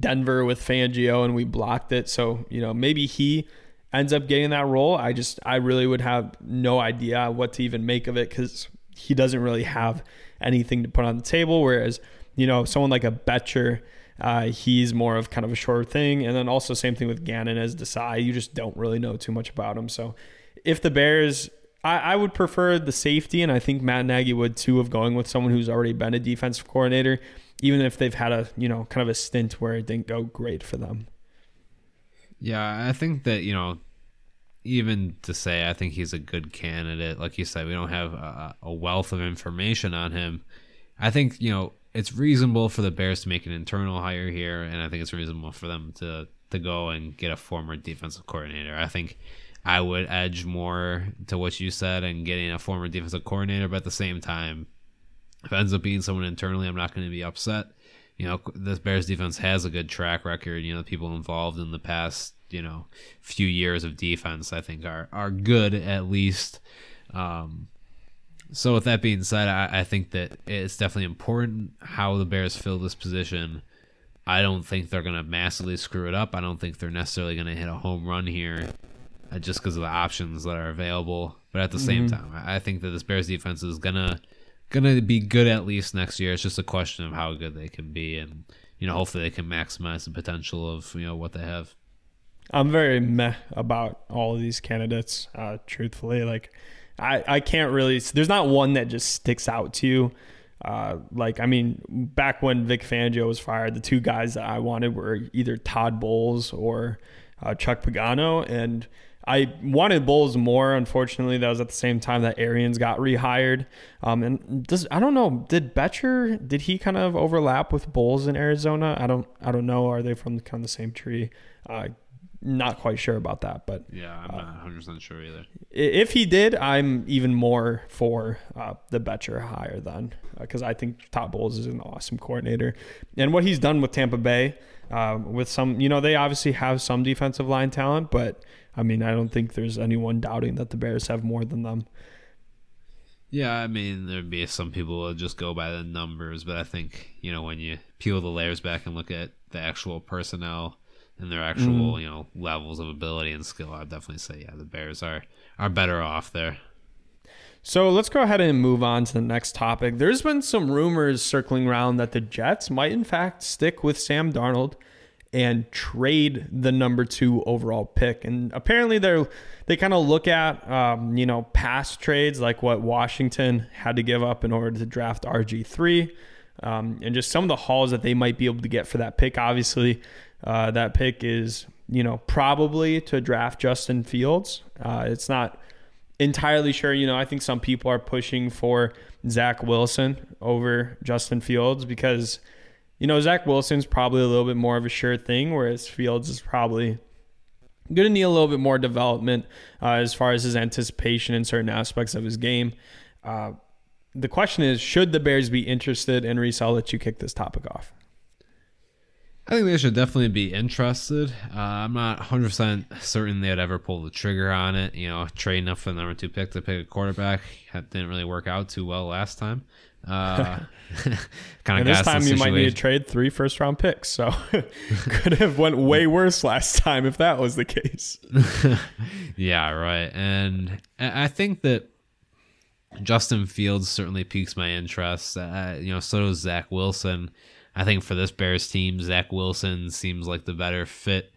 Denver with Fangio and we blocked it. So, you know, maybe he ends up getting that role, I just I really would have no idea what to even make of it because he doesn't really have anything to put on the table. Whereas you know someone like a Bettcher, uh, he's more of kind of a shorter thing, and then also same thing with Gannon as Desai. You just don't really know too much about him. So if the Bears. I would prefer the safety, and I think Matt Nagy would too, of going with someone who's already been a defensive coordinator, even if they've had a you know kind of a stint where it didn't go great for them. Yeah, I think that you know, even to say I think he's a good candidate. Like you said, we don't have a, a wealth of information on him. I think you know it's reasonable for the Bears to make an internal hire here, and I think it's reasonable for them to to go and get a former defensive coordinator. I think I would edge more to what you said and getting a former defensive coordinator, but at the same time, if it ends up being someone internally, I'm not going to be upset you know, the Bears defense has a good track record. You know, people involved in the past, you know, few years of defense, I think are are good at least. Um, so with that being said, I, I think that it's definitely important how the Bears fill this position. I don't think they're gonna massively screw it up. I don't think they're necessarily gonna hit a home run here, uh, just because of the options that are available. But at the mm-hmm. same time, I think that this Bears defense is gonna gonna be good at least next year. It's just a question of how good they can be, and you know, hopefully they can maximize the potential of you know what they have. I'm very meh about all of these candidates. Uh, truthfully, like I I can't really. There's not one that just sticks out to you. Uh, like I mean, back when Vic Fangio was fired, the two guys that I wanted were either Todd Bowles or uh, Chuck Pagano, and I wanted Bowles more. Unfortunately, that was at the same time that Arians got rehired. Um, and does I don't know. Did Bettcher did he kind of overlap with Bowles in Arizona? I don't I don't know. Are they from kind of the same tree? Uh, not quite sure about that, but yeah, I'm not 100 percent sure either. If he did, I'm even more for uh, the Bettcher hire then, because uh, I think Todd Bowles is an awesome coordinator, and what he's done with Tampa Bay, uh, with some, you know, they obviously have some defensive line talent, but I mean, I don't think there's anyone doubting that the Bears have more than them. Yeah, I mean, there'd be some people will just go by the numbers, but I think you know when you peel the layers back and look at the actual personnel and their actual mm. you know levels of ability and skill, I'd definitely say yeah, the Bears are are better off there. So let's go ahead and move on to the next topic. There's been some rumors circling around that the Jets might, in fact, stick with Sam Darnold and trade the number two overall pick. And apparently, they're they kind of look at um, you know past trades like what Washington had to give up in order to draft RG three, um, and just some of the hauls that they might be able to get for that pick. Obviously, uh, that pick is you know probably to draft Justin Fields. Uh, it's not entirely sure. You know, I think some people are pushing for Zach Wilson over Justin Fields because, you know, Zach Wilson's probably a little bit more of a sure thing, whereas Fields is probably going to need a little bit more development uh, as far as his anticipation in certain aspects of his game. Uh, the question is, should the Bears be interested in Reese? I'll let you kick this topic off. I think they should definitely be interested. Uh, I'm not 100% certain they'd ever pull the trigger on it. You know, trading up for the number two pick to pick a quarterback that didn't really work out too well last time. Uh, kind of this time you might need to trade three first round picks. So could have went way worse last time if that was the case. yeah, right. And I think that Justin Fields certainly piques my interest. Uh, you know, so does Zach Wilson. I think for this Bears team, Zach Wilson seems like the better fit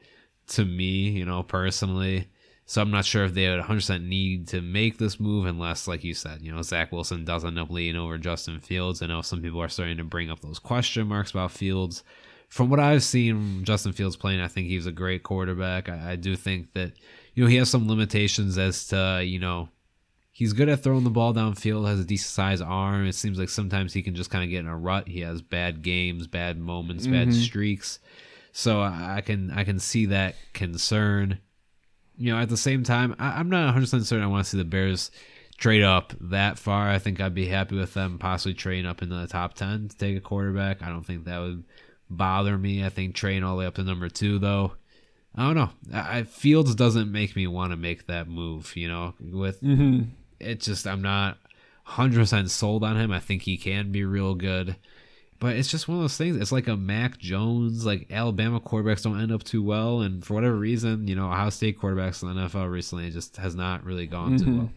to me, you know, personally. So I'm not sure if they would 100% need to make this move unless, like you said, you know, Zach Wilson does end up leading over Justin Fields. I know some people are starting to bring up those question marks about Fields. From what I've seen Justin Fields playing, I think he's a great quarterback. I, I do think that, you know, he has some limitations as to, you know, he's good at throwing the ball downfield, has a decent sized arm. It seems like sometimes he can just kind of get in a rut. He has bad games, bad moments, mm-hmm. bad streaks. So I can I can see that concern. You know, at the same time, I, am not 100 percent certain I want to see the Bears trade up that far. I think I'd be happy with them possibly trading up into the top 10 to take a quarterback. I don't think that would bother me. I think trading all the way up to number two though. I don't know. I, Fields doesn't make me want to make that move. You know, with mm-hmm it just I'm not 100% sold on him. I think he can be real good. But it's just one of those things. It's like a Mac Jones, like Alabama quarterbacks don't end up too well, and for whatever reason, you know, Ohio State quarterbacks in the NFL recently just has not really gone mm-hmm. too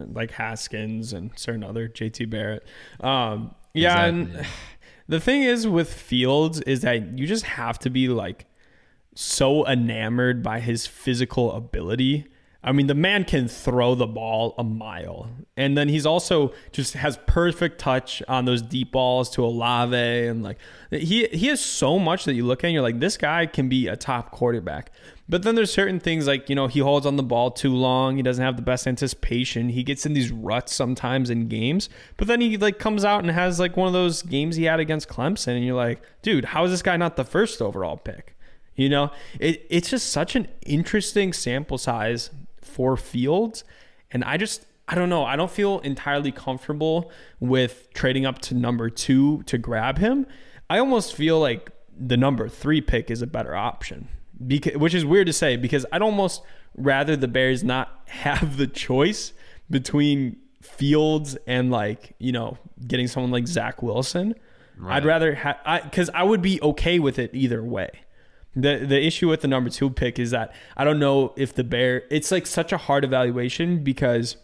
well. Like Haskins and certain other JT Barrett. Um, yeah, exactly. and the thing is with Fields is that you just have to be like so enamored by his physical ability I mean, the man can throw the ball a mile. And then he's also just has perfect touch on those deep balls to Olave. And like, he, he has so much that you look at and you're like, this guy can be a top quarterback. But then there's certain things like, you know, he holds on the ball too long. He doesn't have the best anticipation. He gets in these ruts sometimes in games. But then he like comes out and has like one of those games he had against Clemson. And you're like, dude, how is this guy not the first overall pick? You know, it, it's just such an interesting sample size for Fields. And I just, I don't know. I don't feel entirely comfortable with trading up to number two to grab him. I almost feel like the number three pick is a better option, because, which is weird to say because I'd almost rather the Bears not have the choice between Fields and like, you know, getting someone like Zach Wilson. Right. I'd rather have, because I, I would be okay with it either way. The the issue with the number two pick is that I don't know if the Bear it's like such a hard evaluation because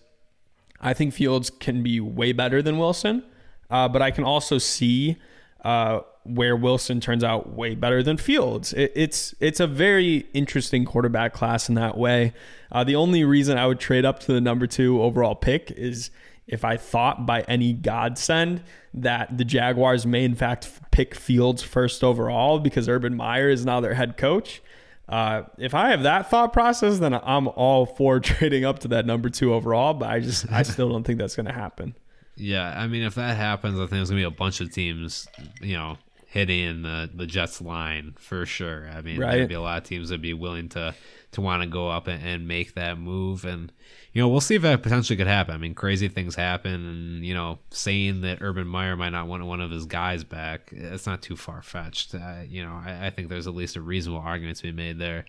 I think Fields can be way better than Wilson, uh, but I can also see uh, where Wilson turns out way better than Fields. It, it's it's a very interesting quarterback class in that way. Uh, the only reason I would trade up to the number two overall pick is if I thought by any godsend that the Jaguars may in fact pick Fields first overall because Urban Meyer is now their head coach. Uh, if I have that thought process, then I'm all for trading up to that number two overall. But I just I still don't think that's going to happen. Yeah, I mean, if that happens, I think there's gonna be a bunch of teams, you know, hitting the, the Jets line for sure. I mean, Right. there'd be a lot of teams that'd be willing to to want to go up and, and make that move, and you know, we'll see if that potentially could happen. I mean, crazy things happen, and you know, saying that Urban Meyer might not want one of his guys back, it's not too far fetched. Uh, you know, I, I think there's at least a reasonable argument to be made there.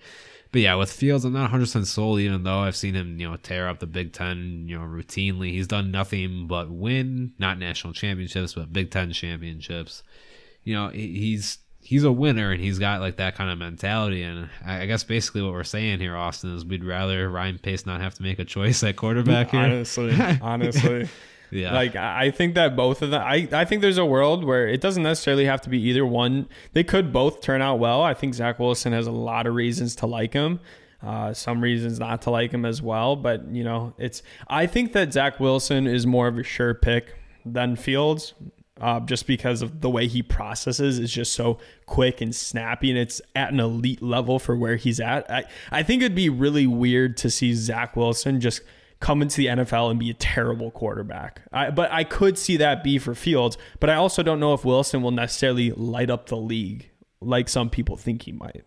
But yeah, with Fields, I'm not 100 percent sold. Even though I've seen him, you know, tear up the Big Ten, you know, routinely. He's done nothing but win, not national championships, but Big Ten championships. You know, he's he's a winner, and he's got like that kind of mentality. And I guess basically what we're saying here, Austin, is we'd rather Ryan Pace not have to make a choice at quarterback here. Honestly, honestly. Yeah, Like I I think that both of them. I I think there's a world where it doesn't necessarily have to be either one. They could both turn out well. I think Zach Wilson has a lot of reasons to like him. Uh, some reasons not to like him as well. But you know, it's. I think that Zach Wilson is more of a sure pick than Fields. Uh, just because of the way he processes is just so quick and snappy, and it's at an elite level for where he's at. I, I think it'd be really weird to see Zach Wilson just come into the NFL and be a terrible quarterback. I, but I could see that be for Fields, but I also don't know if Wilson will necessarily light up the league like some people think he might.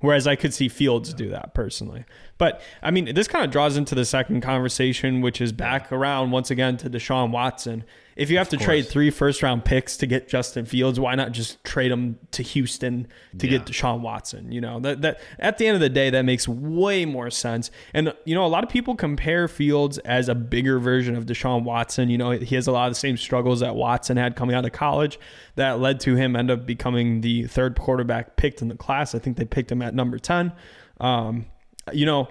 Whereas I could see Fields do that personally. But I mean, this kind of draws into the second conversation, which is back around once again to Deshaun Watson. If you have to trade three first round picks to get Justin Fields, why not just trade him to Houston to Yeah. get Deshaun Watson? You know, that that at the end of the day, that makes way more sense. And you know, a lot of people compare Fields as a bigger version of Deshaun Watson. You know, he has a lot of the same struggles that Watson had coming out of college that led to him end up becoming the third quarterback picked in the class. I think they picked him at number 10. Um, you know,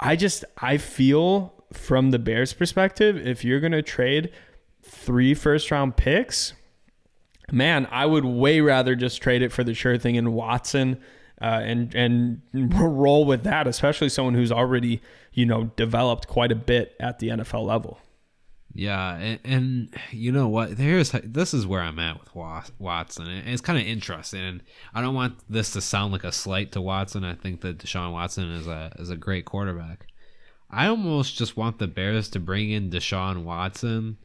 I just I feel from the Bears perspective, if you're gonna trade three first round picks, man, I would way rather just trade it for the sure thing in Watson. Uh, and and roll with that, especially someone who's already you know developed quite a bit at the NFL level. Yeah, and, and you know what? Here's this is where I'm at with Watson. It's kind of interesting, and I don't want this to sound like a slight to Watson. I think that Deshaun Watson is a is a great quarterback. I almost just want the Bears to bring in Deshaun Watson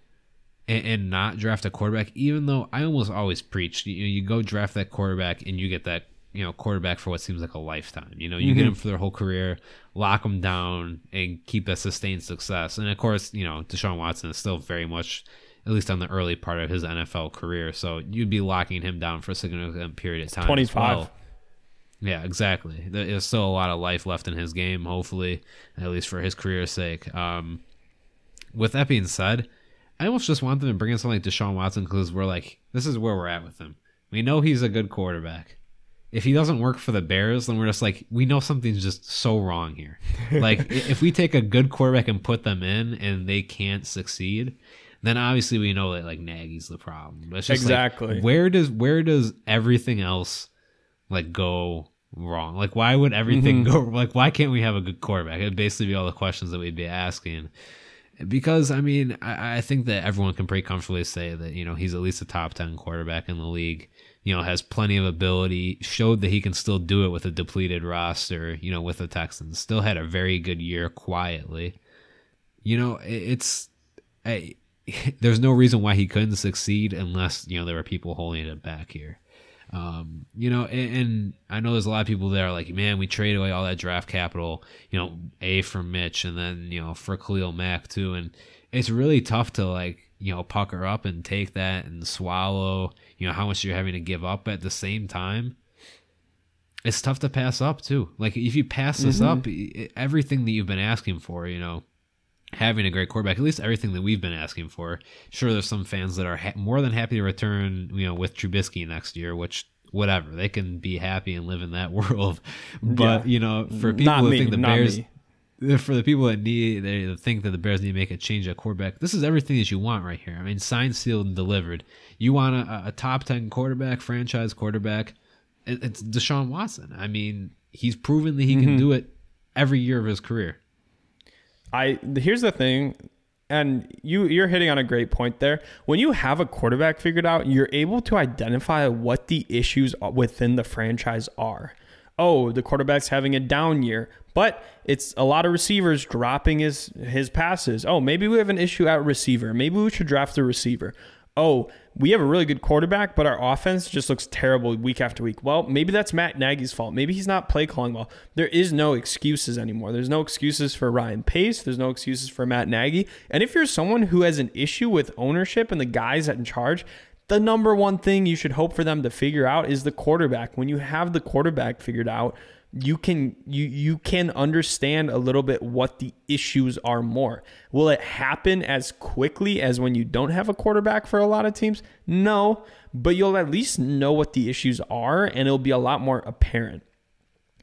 and, and not draft a quarterback, even though I almost always preach you, you go draft that quarterback and you get that you know quarterback for what seems like a lifetime. You know, you get Mhm. him for their whole career, lock them down, and keep a sustained success. And of course, you know, Deshaun Watson is still very much, at least on the early part of his NFL career, so you'd be locking him down for a significant period of time. 25. well. Yeah, exactly. There's still a lot of life left in his game, hopefully, at least for his career's sake. Um, with that being said, I almost just want them to bring in something like Deshaun Watson because we're like, this is where we're at with him. We know he's a good quarterback. If he doesn't work for the Bears, then we're just like, we know something's just so wrong here. like, if we take a good quarterback and put them in and they can't succeed, then obviously we know that like Nagy's the problem. But it's just like, Exactly. where does where does everything else like go wrong? Like why would everything Mm-hmm. go like why can't we have a good quarterback? It'd basically be all the questions that we'd be asking. Because I mean, I, I think that everyone can pretty comfortably say that, you know, he's at least a top ten quarterback in the league. You know, has plenty of ability, showed that he can still do it with a depleted roster, you know, with the Texans. Still had a very good year quietly. You know, it's I, there's no reason why he couldn't succeed unless you know there were people holding it back here. Um, you know, and, and I know there's a lot of people that are like, man, we trade away all that draft capital, you know, a for Mitch and then you know for Khalil Mack too, and it's really tough to like you know pucker up and take that and swallow you know how much you're having to give up at the same time. It's tough to pass up too. Like if you pass this mm-hmm. up, everything that you've been asking for, you know, having a great quarterback, at least everything that we've been asking for. Sure, there's some fans that are ha- more than happy to return, you know, with Trubisky next year, which whatever they can be happy and live in that world. But Yeah. you know, for people Not that me, think the Bears, me. for the people that need they think that the Bears need to make a change at quarterback, this is everything that you want right here. I mean, signed, sealed, and delivered. You want a, a top ten quarterback, franchise quarterback. It, it's Deshaun Watson. I mean, he's proven that he Mm-hmm. can do it every year of his career. I here's the thing, and you you're hitting on a great point there. When you have a quarterback figured out, you're able to identify what the issues within the franchise are. Oh, the quarterback's having a down year, but it's a lot of receivers dropping his his passes. Oh, maybe we have an issue at receiver. Maybe we should draft a receiver. oh, we have a really good quarterback, but our offense just looks terrible week after week. Well, maybe that's Matt Nagy's fault. Maybe he's not play calling well. There is no excuses anymore. There's no excuses for Ryan Pace. There's no excuses for Matt Nagy. And if you're someone who has an issue with ownership and the guys in charge, the number one thing you should hope for them to figure out is the quarterback. When you have the quarterback figured out, you can you you can understand a little bit what the issues are more. Will it happen as quickly as when you don't have a quarterback for a lot of teams? No, but you'll at least know what the issues are and it'll be a lot more apparent.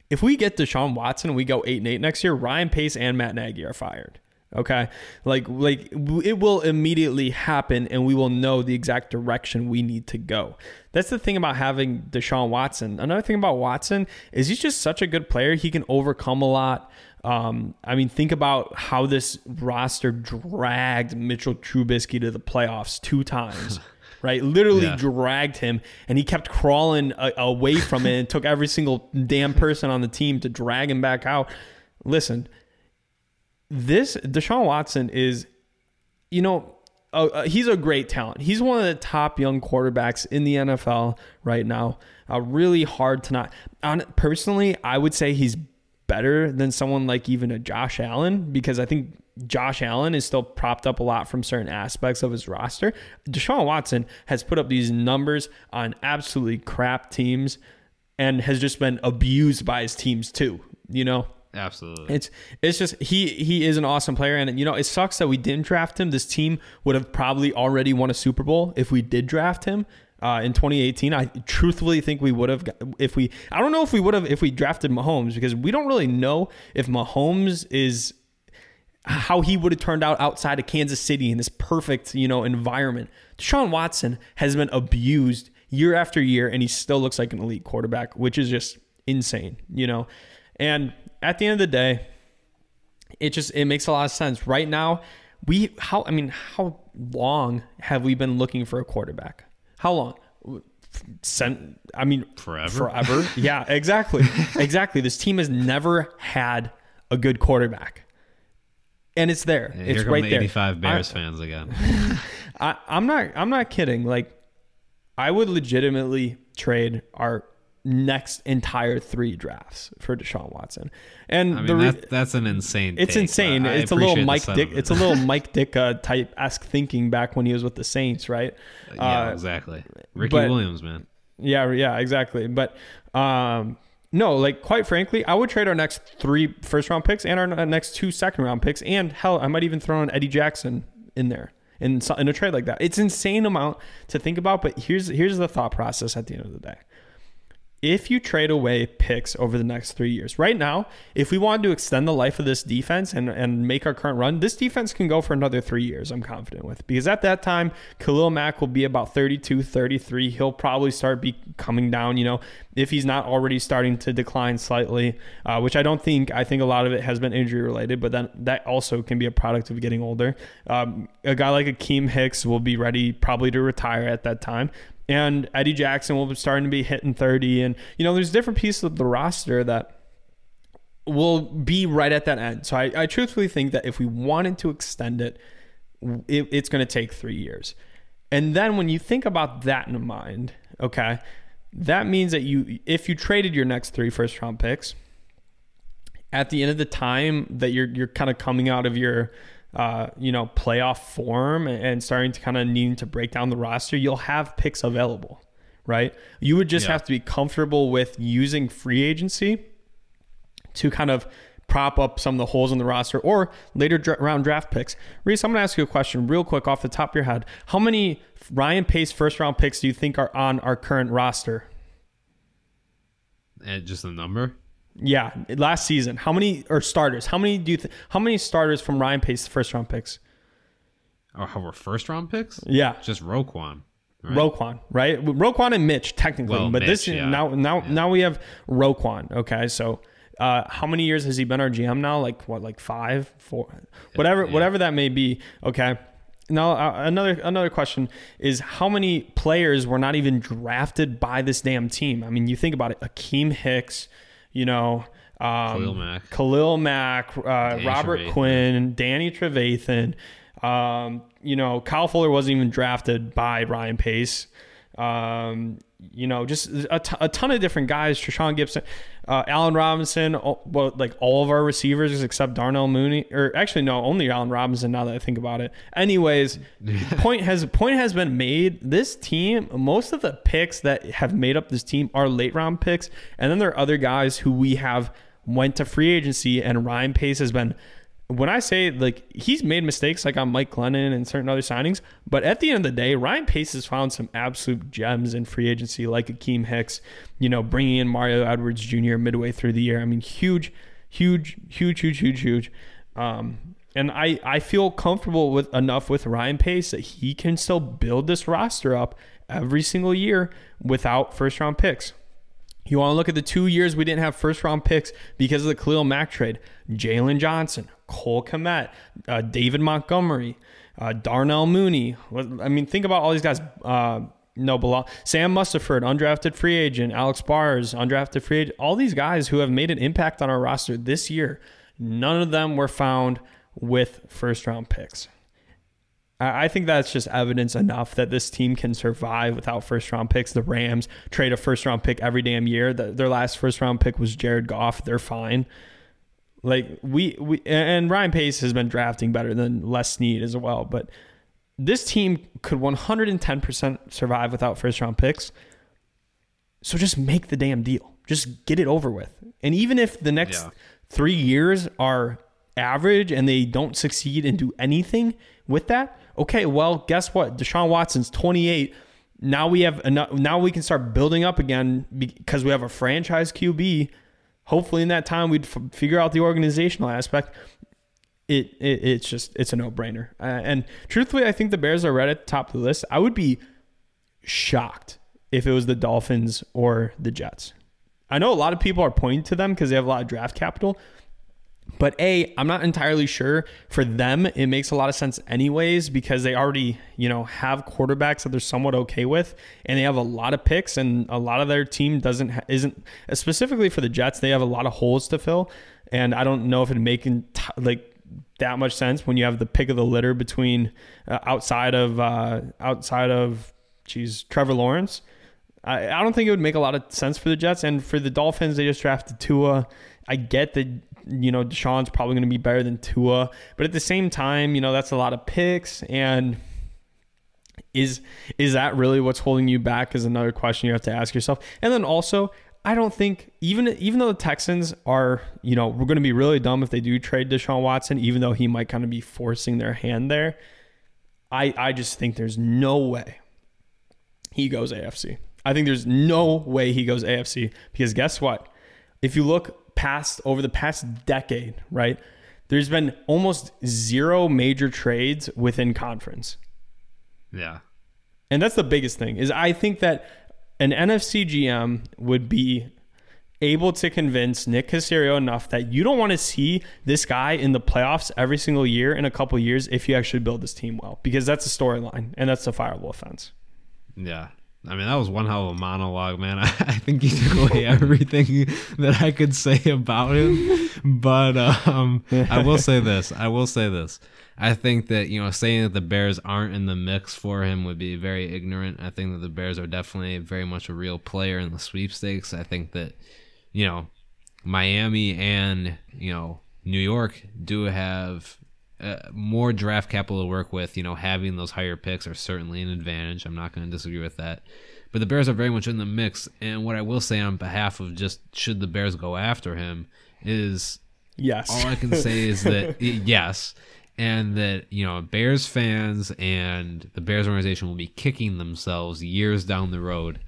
If we get Deshaun Watson we go 8 and 8 next year, Ryan Pace and Matt Nagy are fired. Okay. Like like it will immediately happen and we will know the exact direction we need to go. That's the thing about having Deshaun Watson. Another thing about Watson is he's just such a good player. He can overcome a lot. Um, I mean, think about how this roster dragged Mitchell Trubisky to the playoffs two times. right? Literally yeah. dragged him, and he kept crawling a- away from it and took every single damn person on the team to drag him back out. Listen, this Deshaun Watson is, you know, he's a great talent. He's one of the top young quarterbacks in the NFL right now. Uh, really hard to not. On personally, I would say he's better than someone like even a Josh Allen because I think Josh Allen is still propped up a lot from certain aspects of his roster. Deshaun Watson has put up these numbers on absolutely crap teams and has just been abused by his teams too. You know, Absolutely. It's it's just he he is an awesome player and you know it sucks that we didn't draft him. This team would have probably already won a Super Bowl if we did draft him. Uh, in 2018, I truthfully think we would have if we. I don't know if we would have if we drafted Mahomes because we don't really know if Mahomes is how he would have turned out outside of Kansas City in this perfect you know environment. Deshaun Watson has been abused year after year, and he still looks like an elite quarterback, which is just insane. You know, and at the end of the day, it just it makes a lot of sense. Right now, we how I mean, how long have we been looking for a quarterback? How long? Sent, I mean, forever. Forever. yeah, exactly. exactly. This team has never had a good quarterback. And it's there. Yeah, it's right the there. 85 Bears I, fans again. I, I'm not I'm not kidding. Like I would legitimately trade our next entire three drafts for Deshaun Watson. And I mean, the re- that, that's an insane. It's take, insane. It's a little Mike Ditka. It's a little Mike Ditka uh, type esque thinking back when he was with the Saints, right? Yeah, uh, exactly. Ricky but, Williams, man. Yeah, yeah, exactly. But um, no, like quite frankly, I would trade our next three first round picks and our next two second round picks, and hell, I might even throw in Eddie Jackson in there in in a trade like that. It's insane amount to think about, but here's here's the thought process at the end of the day if you trade away picks over the next three years, right now, if we wanted to extend the life of this defense and, and make our current run, this defense can go for another three years, I'm confident with. Because at that time, Khalil Mack will be about 32, 33. He'll probably start be coming down, you know, if he's not already starting to decline slightly, uh, which I don't think. I think a lot of it has been injury related, but then that also can be a product of getting older. Um, a guy like Akiem Hicks will be ready probably to retire at that time and Eddie Jackson will be starting to be hitting 30 and you know there's different pieces of the roster that will be right at that end. So I, I truthfully think that if we wanted to extend it, it it's going to take three years. And then when you think about that in mind okay that means that you if you traded your next three first round picks at the end of the time that you're you're kind of coming out of your uh, you know, playoff form and starting to kind of needing to break down the roster, you'll have picks available, right? You would just yeah. have to be comfortable with using free agency to kind of prop up some of the holes in the roster or later dra- round draft picks. Reese, I'm going to ask you a question real quick off the top of your head. How many Ryan Pace first round picks do you think are on our current roster? And just the number? Yeah, last season. How many or starters? How many do you? Th- how many starters from Ryan Pace first round picks? Oh, how were first round picks? Yeah, just Roquan. Right? Roquan, right? Roquan and Mitch technically, well, but Mitch, this yeah. now now yeah. now we have Roquan. Okay, so uh, how many years has he been our GM now? Like what? Like five, four, whatever, yeah. whatever that may be. Okay. Now uh, another another question is how many players were not even drafted by this damn team? I mean, you think about it: Akiem Hicks, you know, um, Khalil Mack, Khalil Mack uh, Robert Trevathan. Quinn, Danny Trevathan, um, you know, Kyle Fuller wasn't even drafted by Ryan Pace. Um, you know, just a, t- a ton of different guys. Tashaun Gipson, uh, Allen Robinson, all, well, like all of our receivers except Darnell Mooney, or actually no, only Allen Robinson. Now that I think about it. Anyways, point has point has been made. This team, most of the picks that have made up this team are late round picks, and then there are other guys who we have went to free agency, and Ryan Pace has been when I say like he's made mistakes like on Mike Glennon and certain other signings, but at the end of the day, Ryan Pace has found some absolute gems in free agency like Akiem Hicks, you know, bringing in Mario Edwards Jr. midway through the year. I mean, huge, huge, huge, huge, huge, huge. Um, and I, I feel comfortable with enough with Ryan Pace that he can still build this roster up every single year without first round picks. You want to look at the two years we didn't have first round picks because of the Khalil Mack trade. Jaylon Johnson, Cole Kmet, uh, David Montgomery, uh, Darnell Mooney. I mean, think about all these guys. Uh, no, belong. Sam Mustipher, undrafted free agent. Alex Bars, undrafted free agent. All these guys who have made an impact on our roster this year, none of them were found with first round picks. I think that's just evidence enough that this team can survive without first round picks. The Rams trade a first round pick every damn year. The, their last first round pick was Jared Goff. They're fine. Like we we and Ryan Pace has been drafting better than Les Snead as well, but this team could 110% survive without first round picks. So just make the damn deal. Just get it over with. And even if the next yeah. 3 years are average and they don't succeed and do anything with that, okay, well, guess what? Deshaun Watson's 28. Now we have enough. Now we can start building up again because we have a franchise QB. Hopefully, in that time, we'd f- figure out the organizational aspect. It, it it's just it's a no brainer. Uh, and truthfully, I think the Bears are right at the top of the list. I would be shocked if it was the Dolphins or the Jets. I know a lot of people are pointing to them because they have a lot of draft capital, but A, I'm not entirely sure for them. It makes a lot of sense anyways because they already, you know, have quarterbacks that they're somewhat okay with, and they have a lot of picks, and a lot of their team doesn't isn't specifically for the Jets. They have a lot of holes to fill, and I don't know if it making t- like that much sense when you have the pick of the litter between uh, outside of uh, outside of, geez, Trevor Lawrence. I, I don't think it would make a lot of sense for the Jets and for the Dolphins. They just drafted Tua. I get that you know, Deshaun's probably going to be better than Tua. But at the same time, you know, that's a lot of picks. And is is that really what's holding you back? Is another question you have to ask yourself. And then also, I don't think even even though the Texans are, you know, we're going to be really dumb if they do trade Deshaun Watson, even though he might kind of be forcing their hand there. I I just think there's no way he goes AFC. I think there's no way he goes AFC because guess what? If you look past over the past decade, right? There's been almost zero major trades within conference. Yeah. And that's the biggest thing is I think that an NFC GM would be able to convince Nick Caserio enough that you don't want to see this guy in the playoffs every single year in a couple years if you actually build this team well because that's a storyline and that's a fireable offense. Yeah. I mean, that was one hell of a monologue, man. I, I think he took away everything that I could say about him. But um, I will say this. I will say this. I think that, you know, saying that the Bears aren't in the mix for him would be very ignorant. I think that the Bears are definitely very much a real player in the sweepstakes. I think that, you know, Miami and, you know, New York do have uh, more draft capital to work with, you know, having those higher picks are certainly an advantage. I'm not going to disagree with that. But the Bears are very much in the mix. And what I will say on behalf of just should the Bears go after him is yes. All I can say is that yes, and that you know Bears fans and the Bears organization will be kicking themselves years down the road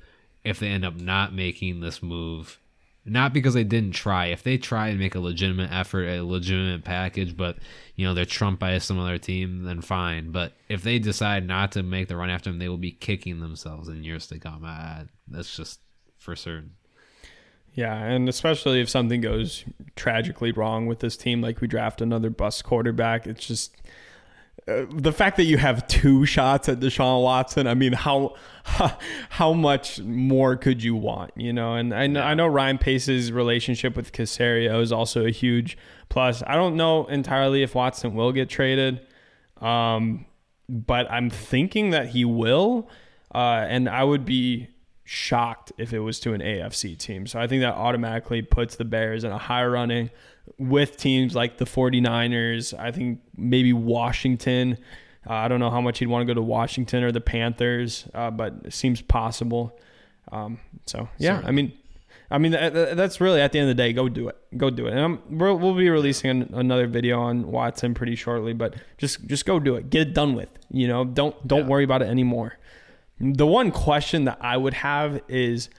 if they end up not making this move not because they didn't try. If they try and make a legitimate effort, a legitimate package, but you know they're trumped by some other team, then fine. But if they decide not to make the run after them, they will be kicking themselves in years to come. Uh, that's just for certain. Yeah, and especially if something goes tragically wrong with this team, like we draft another bust quarterback, it's just uh, the fact that you have two shots at Deshaun Watson, I mean, how how much more could you want, you know? And I know, I know Ryan Pace's relationship with Caserio is also a huge plus. I don't know entirely if Watson will get traded. Um, but I'm thinking that he will. Uh, and I would be shocked if it was to an AFC team. So I think that automatically puts the Bears in a high running with teams like the 49ers. I think maybe Washington. Uh, I don't know how much he'd want to go to Washington or the Panthers, uh, but it seems possible. Um, so yeah, I mean, I mean that's really at the end of the day, go do it, go do it. And I'm, we'll, we'll be releasing an, another video on Watson pretty shortly, but just just go do it, get it done with. You know, don't don't yeah. worry about it anymore. The one question that I would have is,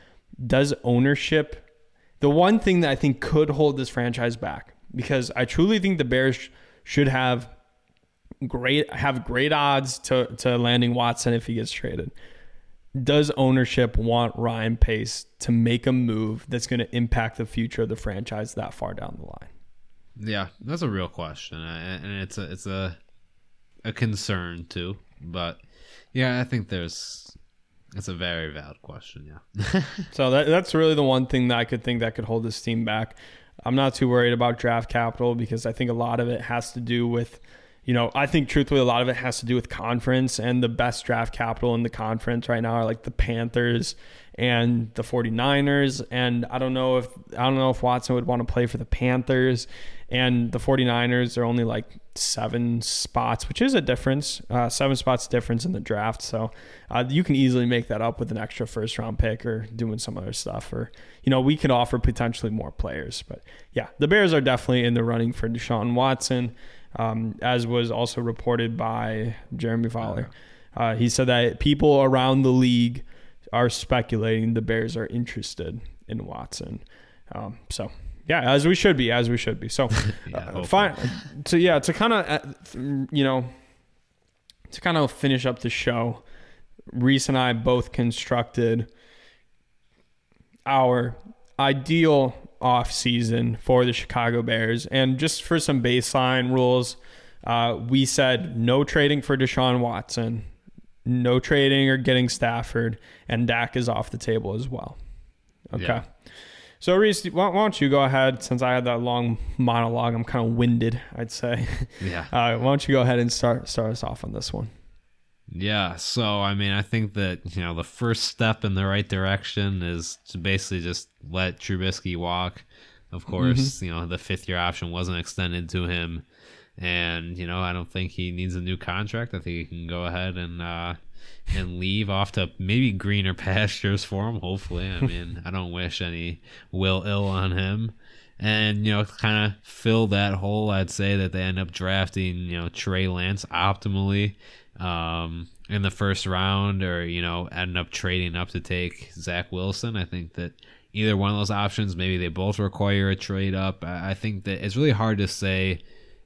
does ownership? The one thing that I think could hold this franchise back, because I truly think the Bears should have great have great odds to to landing Watson if he gets traded. Does ownership want Ryan Pace to make a move that's going to impact the future of the franchise that far down the line? Yeah, that's a real question, and it's a it's a a concern too. But yeah, I think there's it's a very valid question. Yeah. so that, that's really the one thing that I could think that could hold this team back. I'm not too worried about draft capital because I think a lot of it has to do with you know, I think truthfully a lot of it has to do with conference and the best draft capital in the conference right now are like the Panthers and the 49ers and I don't know if I don't know if Watson would want to play for the Panthers and the 49ers are only like 7 spots, which is a difference. Uh, 7 spots difference in the draft. So, uh, you can easily make that up with an extra first round pick or doing some other stuff or you know, we could offer potentially more players. But yeah, the Bears are definitely in the running for Deshaun Watson um, as was also reported by Jeremy Fowler. Uh, he said that people around the league are speculating the Bears are interested in Watson. Um, so yeah, as we should be, as we should be. So yeah, uh, fine. So yeah, to kind of uh, you know to kind of finish up the show, Reese and I both constructed our ideal off season for the Chicago Bears. And just for some baseline rules, uh, we said no trading for Deshaun Watson, no trading or getting Stafford, and Dak is off the table as well. Okay. Yeah. So Reese, why, don't you go ahead? Since I had that long monologue, I'm kind of winded. I'd say. Yeah. Uh, why don't you go ahead and start start us off on this one? Yeah, so I mean, I think that you know the first step in the right direction is to basically just let Trubisky walk. Of course, mm-hmm. you know the fifth year option wasn't extended to him, and you know I don't think he needs a new contract. I think he can go ahead and uh, and leave off to maybe greener pastures for him. Hopefully, I mean I don't wish any will ill on him and you know kind of fill that hole i'd say that they end up drafting you know trey lance optimally um, in the first round or, you know, end up trading up to take Zach Wilson. I think that either one of those options, maybe they both require a trade up. I think that it's really hard to say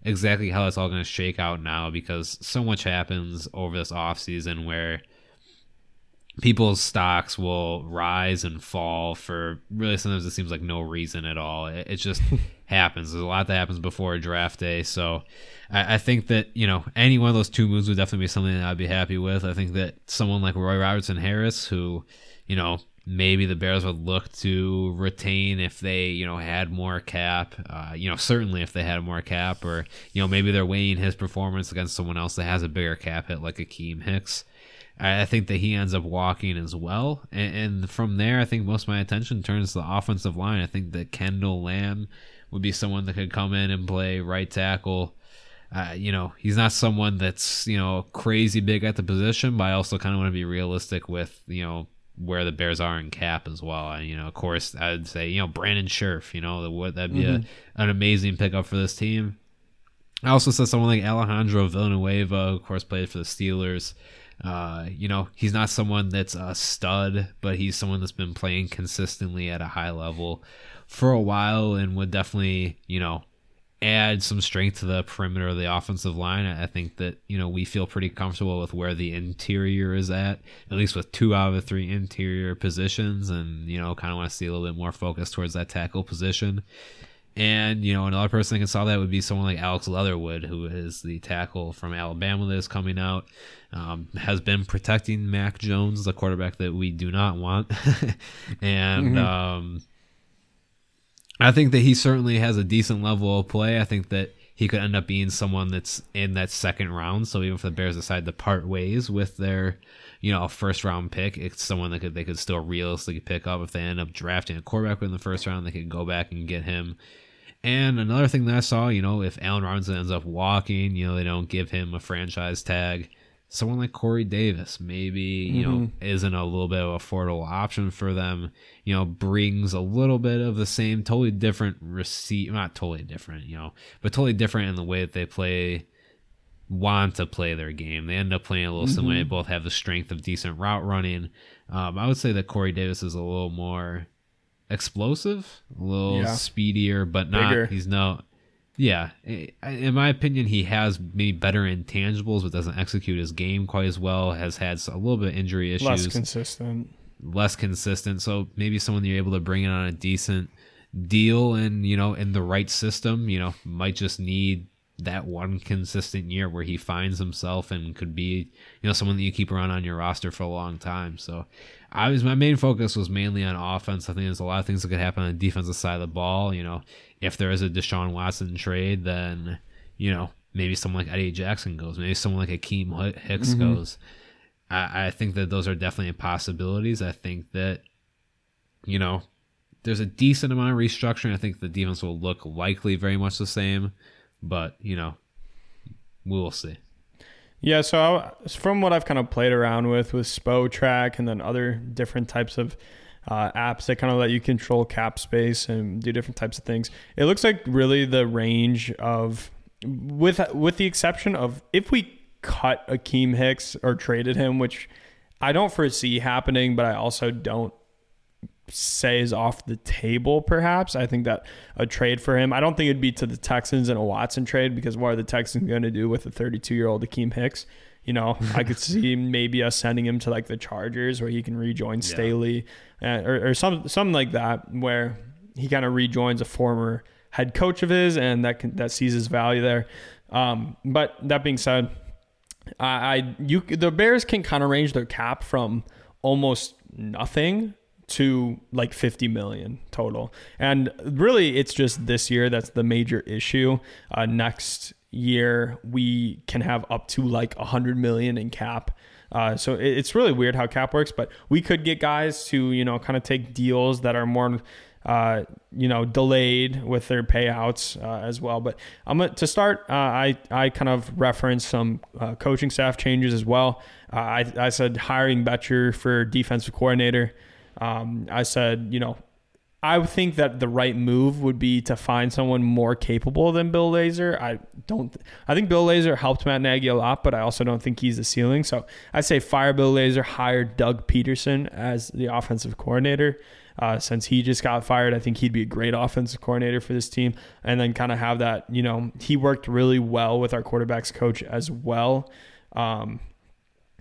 exactly how it's all going to shake out now because so much happens over this offseason where people's stocks will rise and fall for really sometimes it seems like no reason at all. It, it just happens. There's a lot that happens before a draft day. So I, I, think that, you know, any one of those two moves would definitely be something that I'd be happy with. I think that someone like Roy Robertson Harris, who, you know, maybe the Bears would look to retain if they, you know, had more cap. Uh, you know, certainly if they had more cap, or you know, maybe they're weighing his performance against someone else that has a bigger cap hit, like Akiem Hicks. I think that he ends up walking as well. And, and, from there, I think most of my attention turns to the offensive line. I think that Kendall Lamm would be someone that could come in and play right tackle. Uh, you know, he's not someone that's, you know, crazy big at the position, but I also kind of want to be realistic with, you know, where the Bears are in cap as well. And, you know, of course, I'd say, you know, Brandon Scherff, you know, that that'd be mm-hmm. a, an amazing pickup for this team. I also said someone like Alejandro Villanueva, of course, played for the Steelers. Uh, you know, he's not someone that's a stud, but he's someone that's been playing consistently at a high level for a while and would definitely, you know, add some strength to the perimeter of the offensive line. I think that, you know, we feel pretty comfortable with where the interior is at, at least with two out of the three interior positions, and, you know, kind of want to see a little bit more focus towards that tackle position. And, you know, another person that can solve that would be someone like Alex Leatherwood, who is the tackle from Alabama that is coming out. Um, has been protecting Mac Jones, the quarterback that we do not want. and mm-hmm. um, I think that he certainly has a decent level of play. I think that he could end up being someone that's in that second round. So even if the Bears decide to part ways with their, you know, first round pick, it's someone that could they could still realistically pick up if they end up drafting a quarterback in the first round. They could go back and get him. And another thing that I saw, you know, if Allen Robinson ends up walking, you know, they don't give him a franchise tag someone like Corey Davis maybe you mm-hmm. know isn't a little bit of a affordable option for them. You know, brings a little bit of the same, totally different receipt, not totally different, you know, but totally different in the way that they play, want to play their game. They end up playing a little mm-hmm. similar. They both have the strength of decent route running. Um, I would say that Corey Davis is a little more explosive, a little yeah. speedier, but not. Bigger. He's no yeah, in my opinion, he has maybe better intangibles, but doesn't execute his game quite as well. Has had a little bit of injury issues. Less consistent. Less consistent. So maybe someone you're able to bring in on a decent deal and you know in the right system. You know, might just need that one consistent year where he finds himself and could be you know someone that you keep around on your roster for a long time. So I was my main focus was mainly on offense. I think there's a lot of things that could happen on the defensive side of the ball. You know, if there is a Deshaun Watson trade, then you know maybe someone like Eddie Jackson goes, maybe someone like Akiem Hicks mm-hmm. goes. I, I think that those are definitely possibilities. I think that you know there's a decent amount of restructuring. I think the defense will look likely very much the same, but you know we will see. Yeah, so I, from what I've kind of played around with with Spotrac and then other different types of uh, apps that kind of let you control cap space and do different types of things, it looks like really the range of with with the exception of if we cut Akiem Hicks or traded him, which I don't foresee happening, but I also don't say is off the table, perhaps. I think that a trade for him, I don't think it'd be to the Texans in a Watson trade because what are the Texans going to do with a 32 year old Akiem Hicks? You know, I could see maybe us sending him to like the Chargers where he can rejoin yeah. Staley uh, or, or some, something like that where he kind of rejoins a former head coach of his and that can, that sees his value there. Um, but that being said, I, I you the Bears can kind of range their cap from almost nothing to like 50 million total. And really, it's just this year that's the major issue. Uh, next year, we can have up to like 100 million in cap. Uh, so it's really weird how cap works, but we could get guys to, you know, kind of take deals that are more, uh, you know, delayed with their payouts uh, as well. But I'm gonna, start, uh, I I kind of referenced some uh, coaching staff changes as well. Uh, I I said hiring Bettcher for defensive coordinator. Um, I said, you know, I think that the right move would be to find someone more capable than Bill Lazor. I don't. I think Bill Lazor helped Matt Nagy a lot, but I also don't think he's the ceiling. So I say fire Bill Lazor, hire Doug Pederson as the offensive coordinator. Uh, since he just got fired, I think he'd be a great offensive coordinator for this team. And then kind of have that, you know, he worked really well with our quarterbacks coach as well. Um,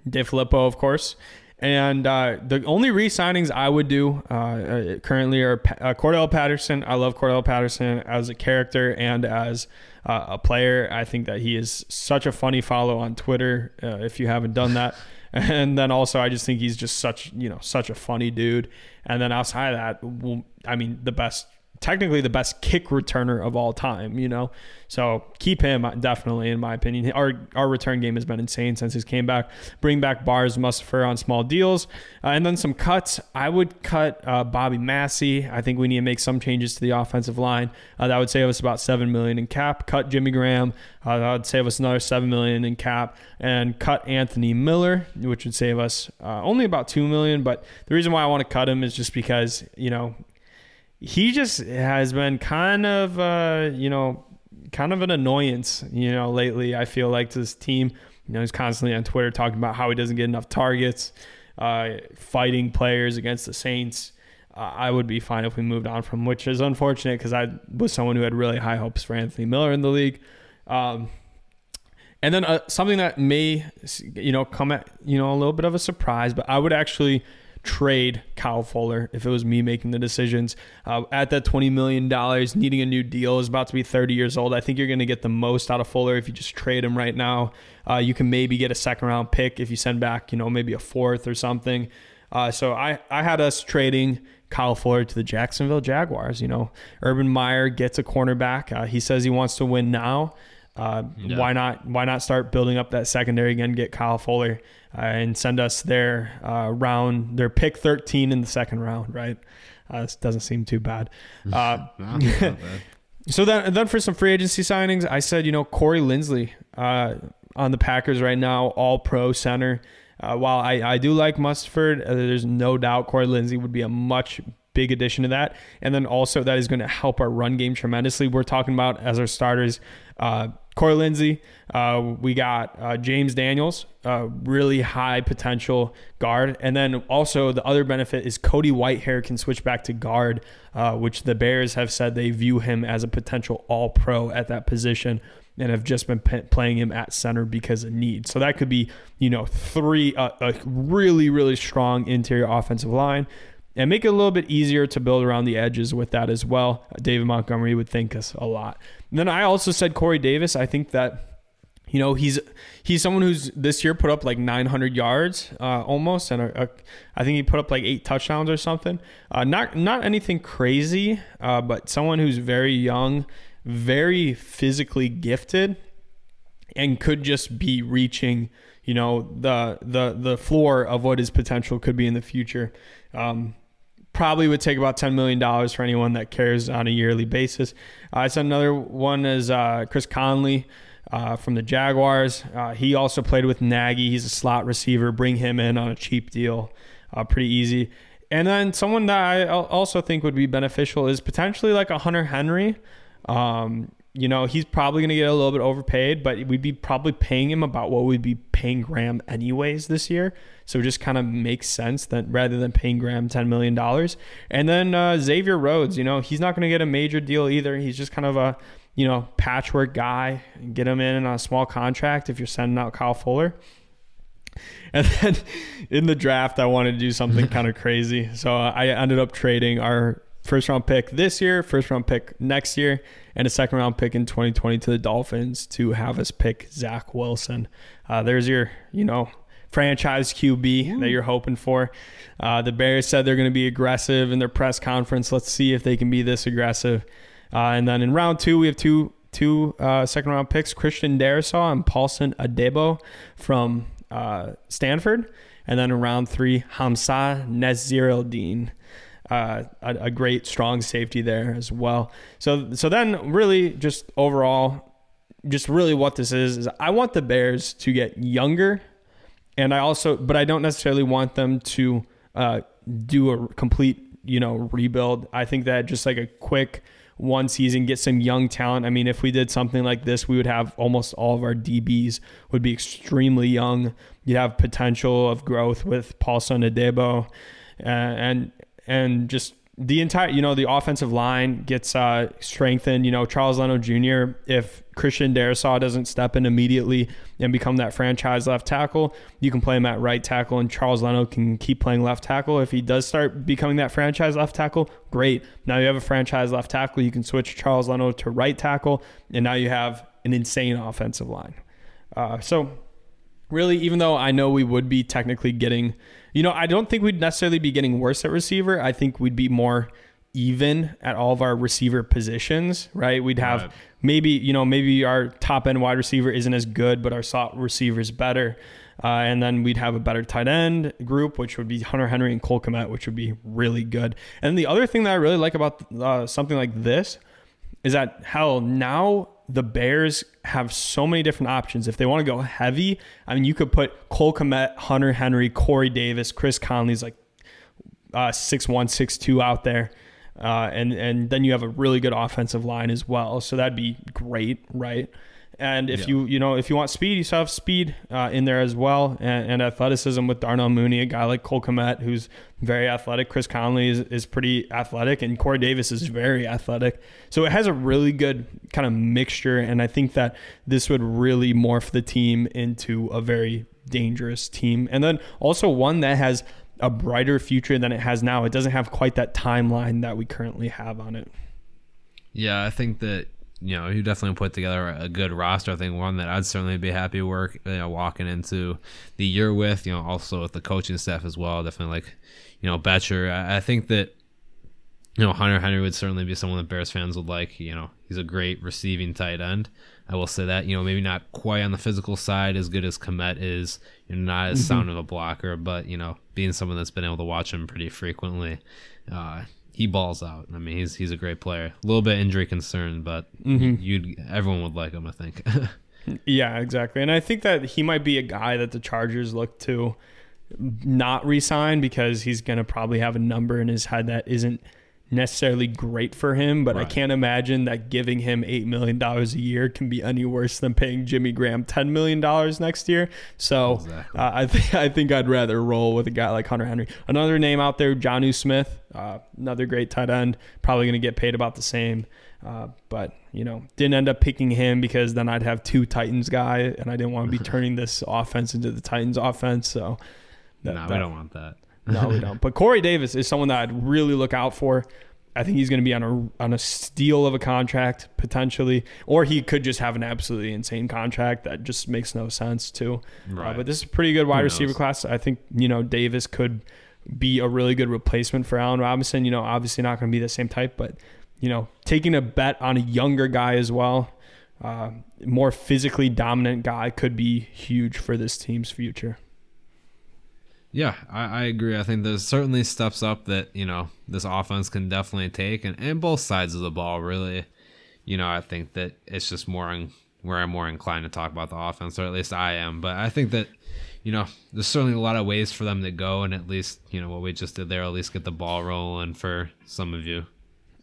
DeFilippo, of course. And uh, the only re-signings I would do uh, uh currently are uh, Cordarrelle Patterson. I love Cordarrelle Patterson as a character and as uh, a player. I think that he is such a funny follow on Twitter. Uh, if you haven't done that, and then also I just think he's just such you know such a funny dude. And then outside of that, I mean the best technically the best kick returner of all time, you know? So keep him definitely, in my opinion. Our our return game has been insane since he's came back. Bring back Bars Mustipher on small deals. Uh, and then some cuts. I would cut uh, Bobby Massie. I think we need to make some changes to the offensive line. Uh, that would save us about 7 million in cap. Cut Jimmy Graham. Uh, that would save us another 7 million in cap. And cut Anthony Miller, which would save us uh, only about 2 million. But the reason why I want to cut him is just because, you know, he just has been kind of uh, you know kind of an annoyance you know lately i feel like to this team. You know he's constantly on twitter talking about how he doesn't get enough targets uh, fighting players against the saints. Uh, i would be fine if we moved on from which is unfortunate because i was someone who had really high hopes for anthony miller in the league. Um, and then uh, something that may you know come at you know a little bit of a surprise but i would actually trade Kyle Fuller if it was me making the decisions. Uh, at that $20 million, needing a new deal, is about to be 30 years old. I think you're going to get the most out of Fuller if you just trade him right now. Uh, you can maybe get a second round pick if you send back, you know, maybe a fourth or something. Uh, so I, I had us trading Kyle Fuller to the Jacksonville Jaguars. You know, Urban Meyer gets a cornerback. Uh, he says he wants to win now. Uh, Yeah. Why not? Why not start building up that secondary again? Get Kyle Fuller uh, and send us their uh, round, their pick 13 in the second round. Right? Uh, this doesn't seem too bad. Uh, bad. so then, then for some free agency signings, I said, you know, Corey Linsley uh, on the Packers right now, all pro center. Uh, while I, I do like Mustford, uh, there's no doubt Corey Linsley would be a much big addition to that. And then also that is going to help our run game tremendously. We're talking about as our starters, uh, Corey Linsley. Uh, we got uh, James Daniels, uh, really high potential guard. And then also the other benefit is Cody Whitehair can switch back to guard, uh, which the Bears have said they view him as a potential all pro at that position and have just been p- playing him at center because of need. So that could be, you know, three, uh, a really, really strong interior offensive line and make it a little bit easier to build around the edges with that as well. David Montgomery would thank us a lot. And then I also said Corey Davis. I think that you know he's he's someone who's this year put up like 900 yards uh, almost, and a, a, I think he put up like eight touchdowns or something. Uh, not not anything crazy, uh, but someone who's very young, very physically gifted, and could just be reaching you know the the the floor of what his potential could be in the future. Um, probably would take about $10 million for anyone that cares on a yearly basis. Uh, it's another one is uh, Chris Conley uh, from the Jaguars. Uh, he also played with Nagy. He's a slot receiver. Bring him in on a cheap deal. Uh, pretty easy. And then someone that I also think would be beneficial is potentially like a Hunter Henry. Um, you know, he's probably going to get a little bit overpaid, but we'd be probably paying him about what we'd be paying Graham anyways this year. So it just kind of makes sense that rather than paying Graham $10 million. And then uh, Xavier Rhodes, you know, he's not going to get a major deal either. He's just kind of a, you know, patchwork guy. Get him in on a small contract if you're sending out Kyle Fuller. And then in the draft, I wanted to do something kind of crazy. So I ended up trading our first round pick this year, first round pick next year, and a second round pick in 2020 to the Dolphins to have us pick Zach Wilson. Uh, there's your, you know, franchise QB that you're hoping for. Uh, the Bears said they're going to be aggressive in their press conference. Let's see if they can be this aggressive. Uh, and then in round two, we have two two uh, second round picks: Christian Darrisaw and Paulson Adebo from uh, Stanford. And then in round three, Hamza Nezir uh, a, a great strong safety there as well. So so then really just overall, just really what this is is I want the Bears to get younger, and I also but I don't necessarily want them to uh, do a complete you know rebuild. I think that just like a quick one season, get some young talent. I mean, if we did something like this, we would have almost all of our DBs would be extremely young. You'd have potential of growth with Paulson Adebo, uh, and and just the entire you know the offensive line gets uh, strengthened. You know Charles Leno Jr. If Christian Darrisaw doesn't step in immediately and become that franchise left tackle, you can play him at right tackle, and Charles Leno can keep playing left tackle. If he does start becoming that franchise left tackle, great. Now you have a franchise left tackle. You can switch Charles Leno to right tackle, and now you have an insane offensive line. Uh, so really, even though I know we would be technically getting, you know, I don't think we'd necessarily be getting worse at receiver. I think we'd be more even at all of our receiver positions, right? We'd have Right. Maybe, you know, maybe our top end wide receiver isn't as good, but our slot receiver is better. Uh, and then we'd have a better tight end group, which would be Hunter Henry and Cole Kmet, which would be really good. And the other thing that I really like about uh, something like this is that hell now the Bears have so many different options. If they want to go heavy, I mean, you could put Cole Kmet, Hunter Henry, Corey Davis, Chris Conley's like uh, out there, uh, and and then you have a really good offensive line as well. So that'd be great, right? And if Yeah. you you know if you want speed, you still have speed uh, in there as well, and, and athleticism with Darnell Mooney, a guy like Cole Kmet who's very athletic. Chris Conley is, is pretty athletic, and Corey Davis is very athletic. So it has a really good kind of mixture, and I think that this would really morph the team into a very dangerous team, and then also one that has a brighter future than it has now. It doesn't have quite that timeline that we currently have on it. Yeah, I think that you know, you definitely put together a good roster. I think one that I'd certainly be happy work you know, walking into the year with. You know, also with the coaching staff as well. Definitely like, you know, Bettcher. I, I think that you know, Hunter Henry would certainly be someone that Bears fans would like. You know, he's a great receiving tight end. I will say that. You know, maybe not quite on the physical side as good as Kmet is. You know, not as mm-hmm. sound of a blocker, but you know, being someone that's been able to watch him pretty frequently, uh, he balls out. I mean, he's he's a great player. A little bit injury concern, but mm-hmm. you'd everyone would like him. I think. yeah, exactly. And I think that he might be a guy that the Chargers look to not resign because he's going to probably have a number in his head that isn't necessarily great for him, but right. I can't imagine that giving him $8 million a year can be any worse than paying Jimmy Graham $10 million next year. So exactly. uh, I, th- I think I'd rather roll with a guy like Hunter Henry. Another name out there, Jonnu Smith, uh, another great tight end, probably going to get paid about the same. Uh, but you know, didn't end up picking him because then I'd have two Titans guy, and I didn't want to be turning this offense into the Titans offense. So, that, no, that, we don't want that. No, we don't. But Corey Davis is someone that I'd really look out for. I think he's going to be on a on a steal of a contract potentially, or he could just have an absolutely insane contract that just makes no sense too. Right. Uh, but this is a pretty good wide receiver class. I think you know Davis could be a really good replacement for Allen Robinson. You know, obviously not going to be the same type, but you know, taking a bet on a younger guy as well, uh, more physically dominant guy could be huge for this team's future. Yeah, I, I, agree. I think there's certainly steps up that, you know, this offense can definitely take and, and both sides of the ball really. You know, I think that it's just more on where I'm more inclined to talk about the offense, or at least I am. But I think that, you know, there's certainly a lot of ways for them to go and at least, you know, what we just did there, at least get the ball rolling for some of you.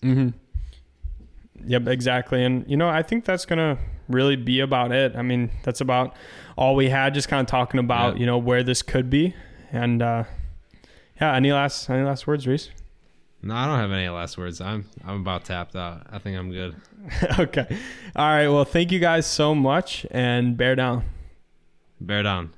Mm-hmm. Yep, exactly. And, you know, I think that's going to really be about it. I mean, that's about all we had, just kind of talking about, yep. you know, where this could be. And uh, yeah, any last any last words, Reese? No, I don't have any last words. I'm I'm about tapped out. I think I'm good. okay. All right. Well, thank you guys so much, and bear down. Bear down.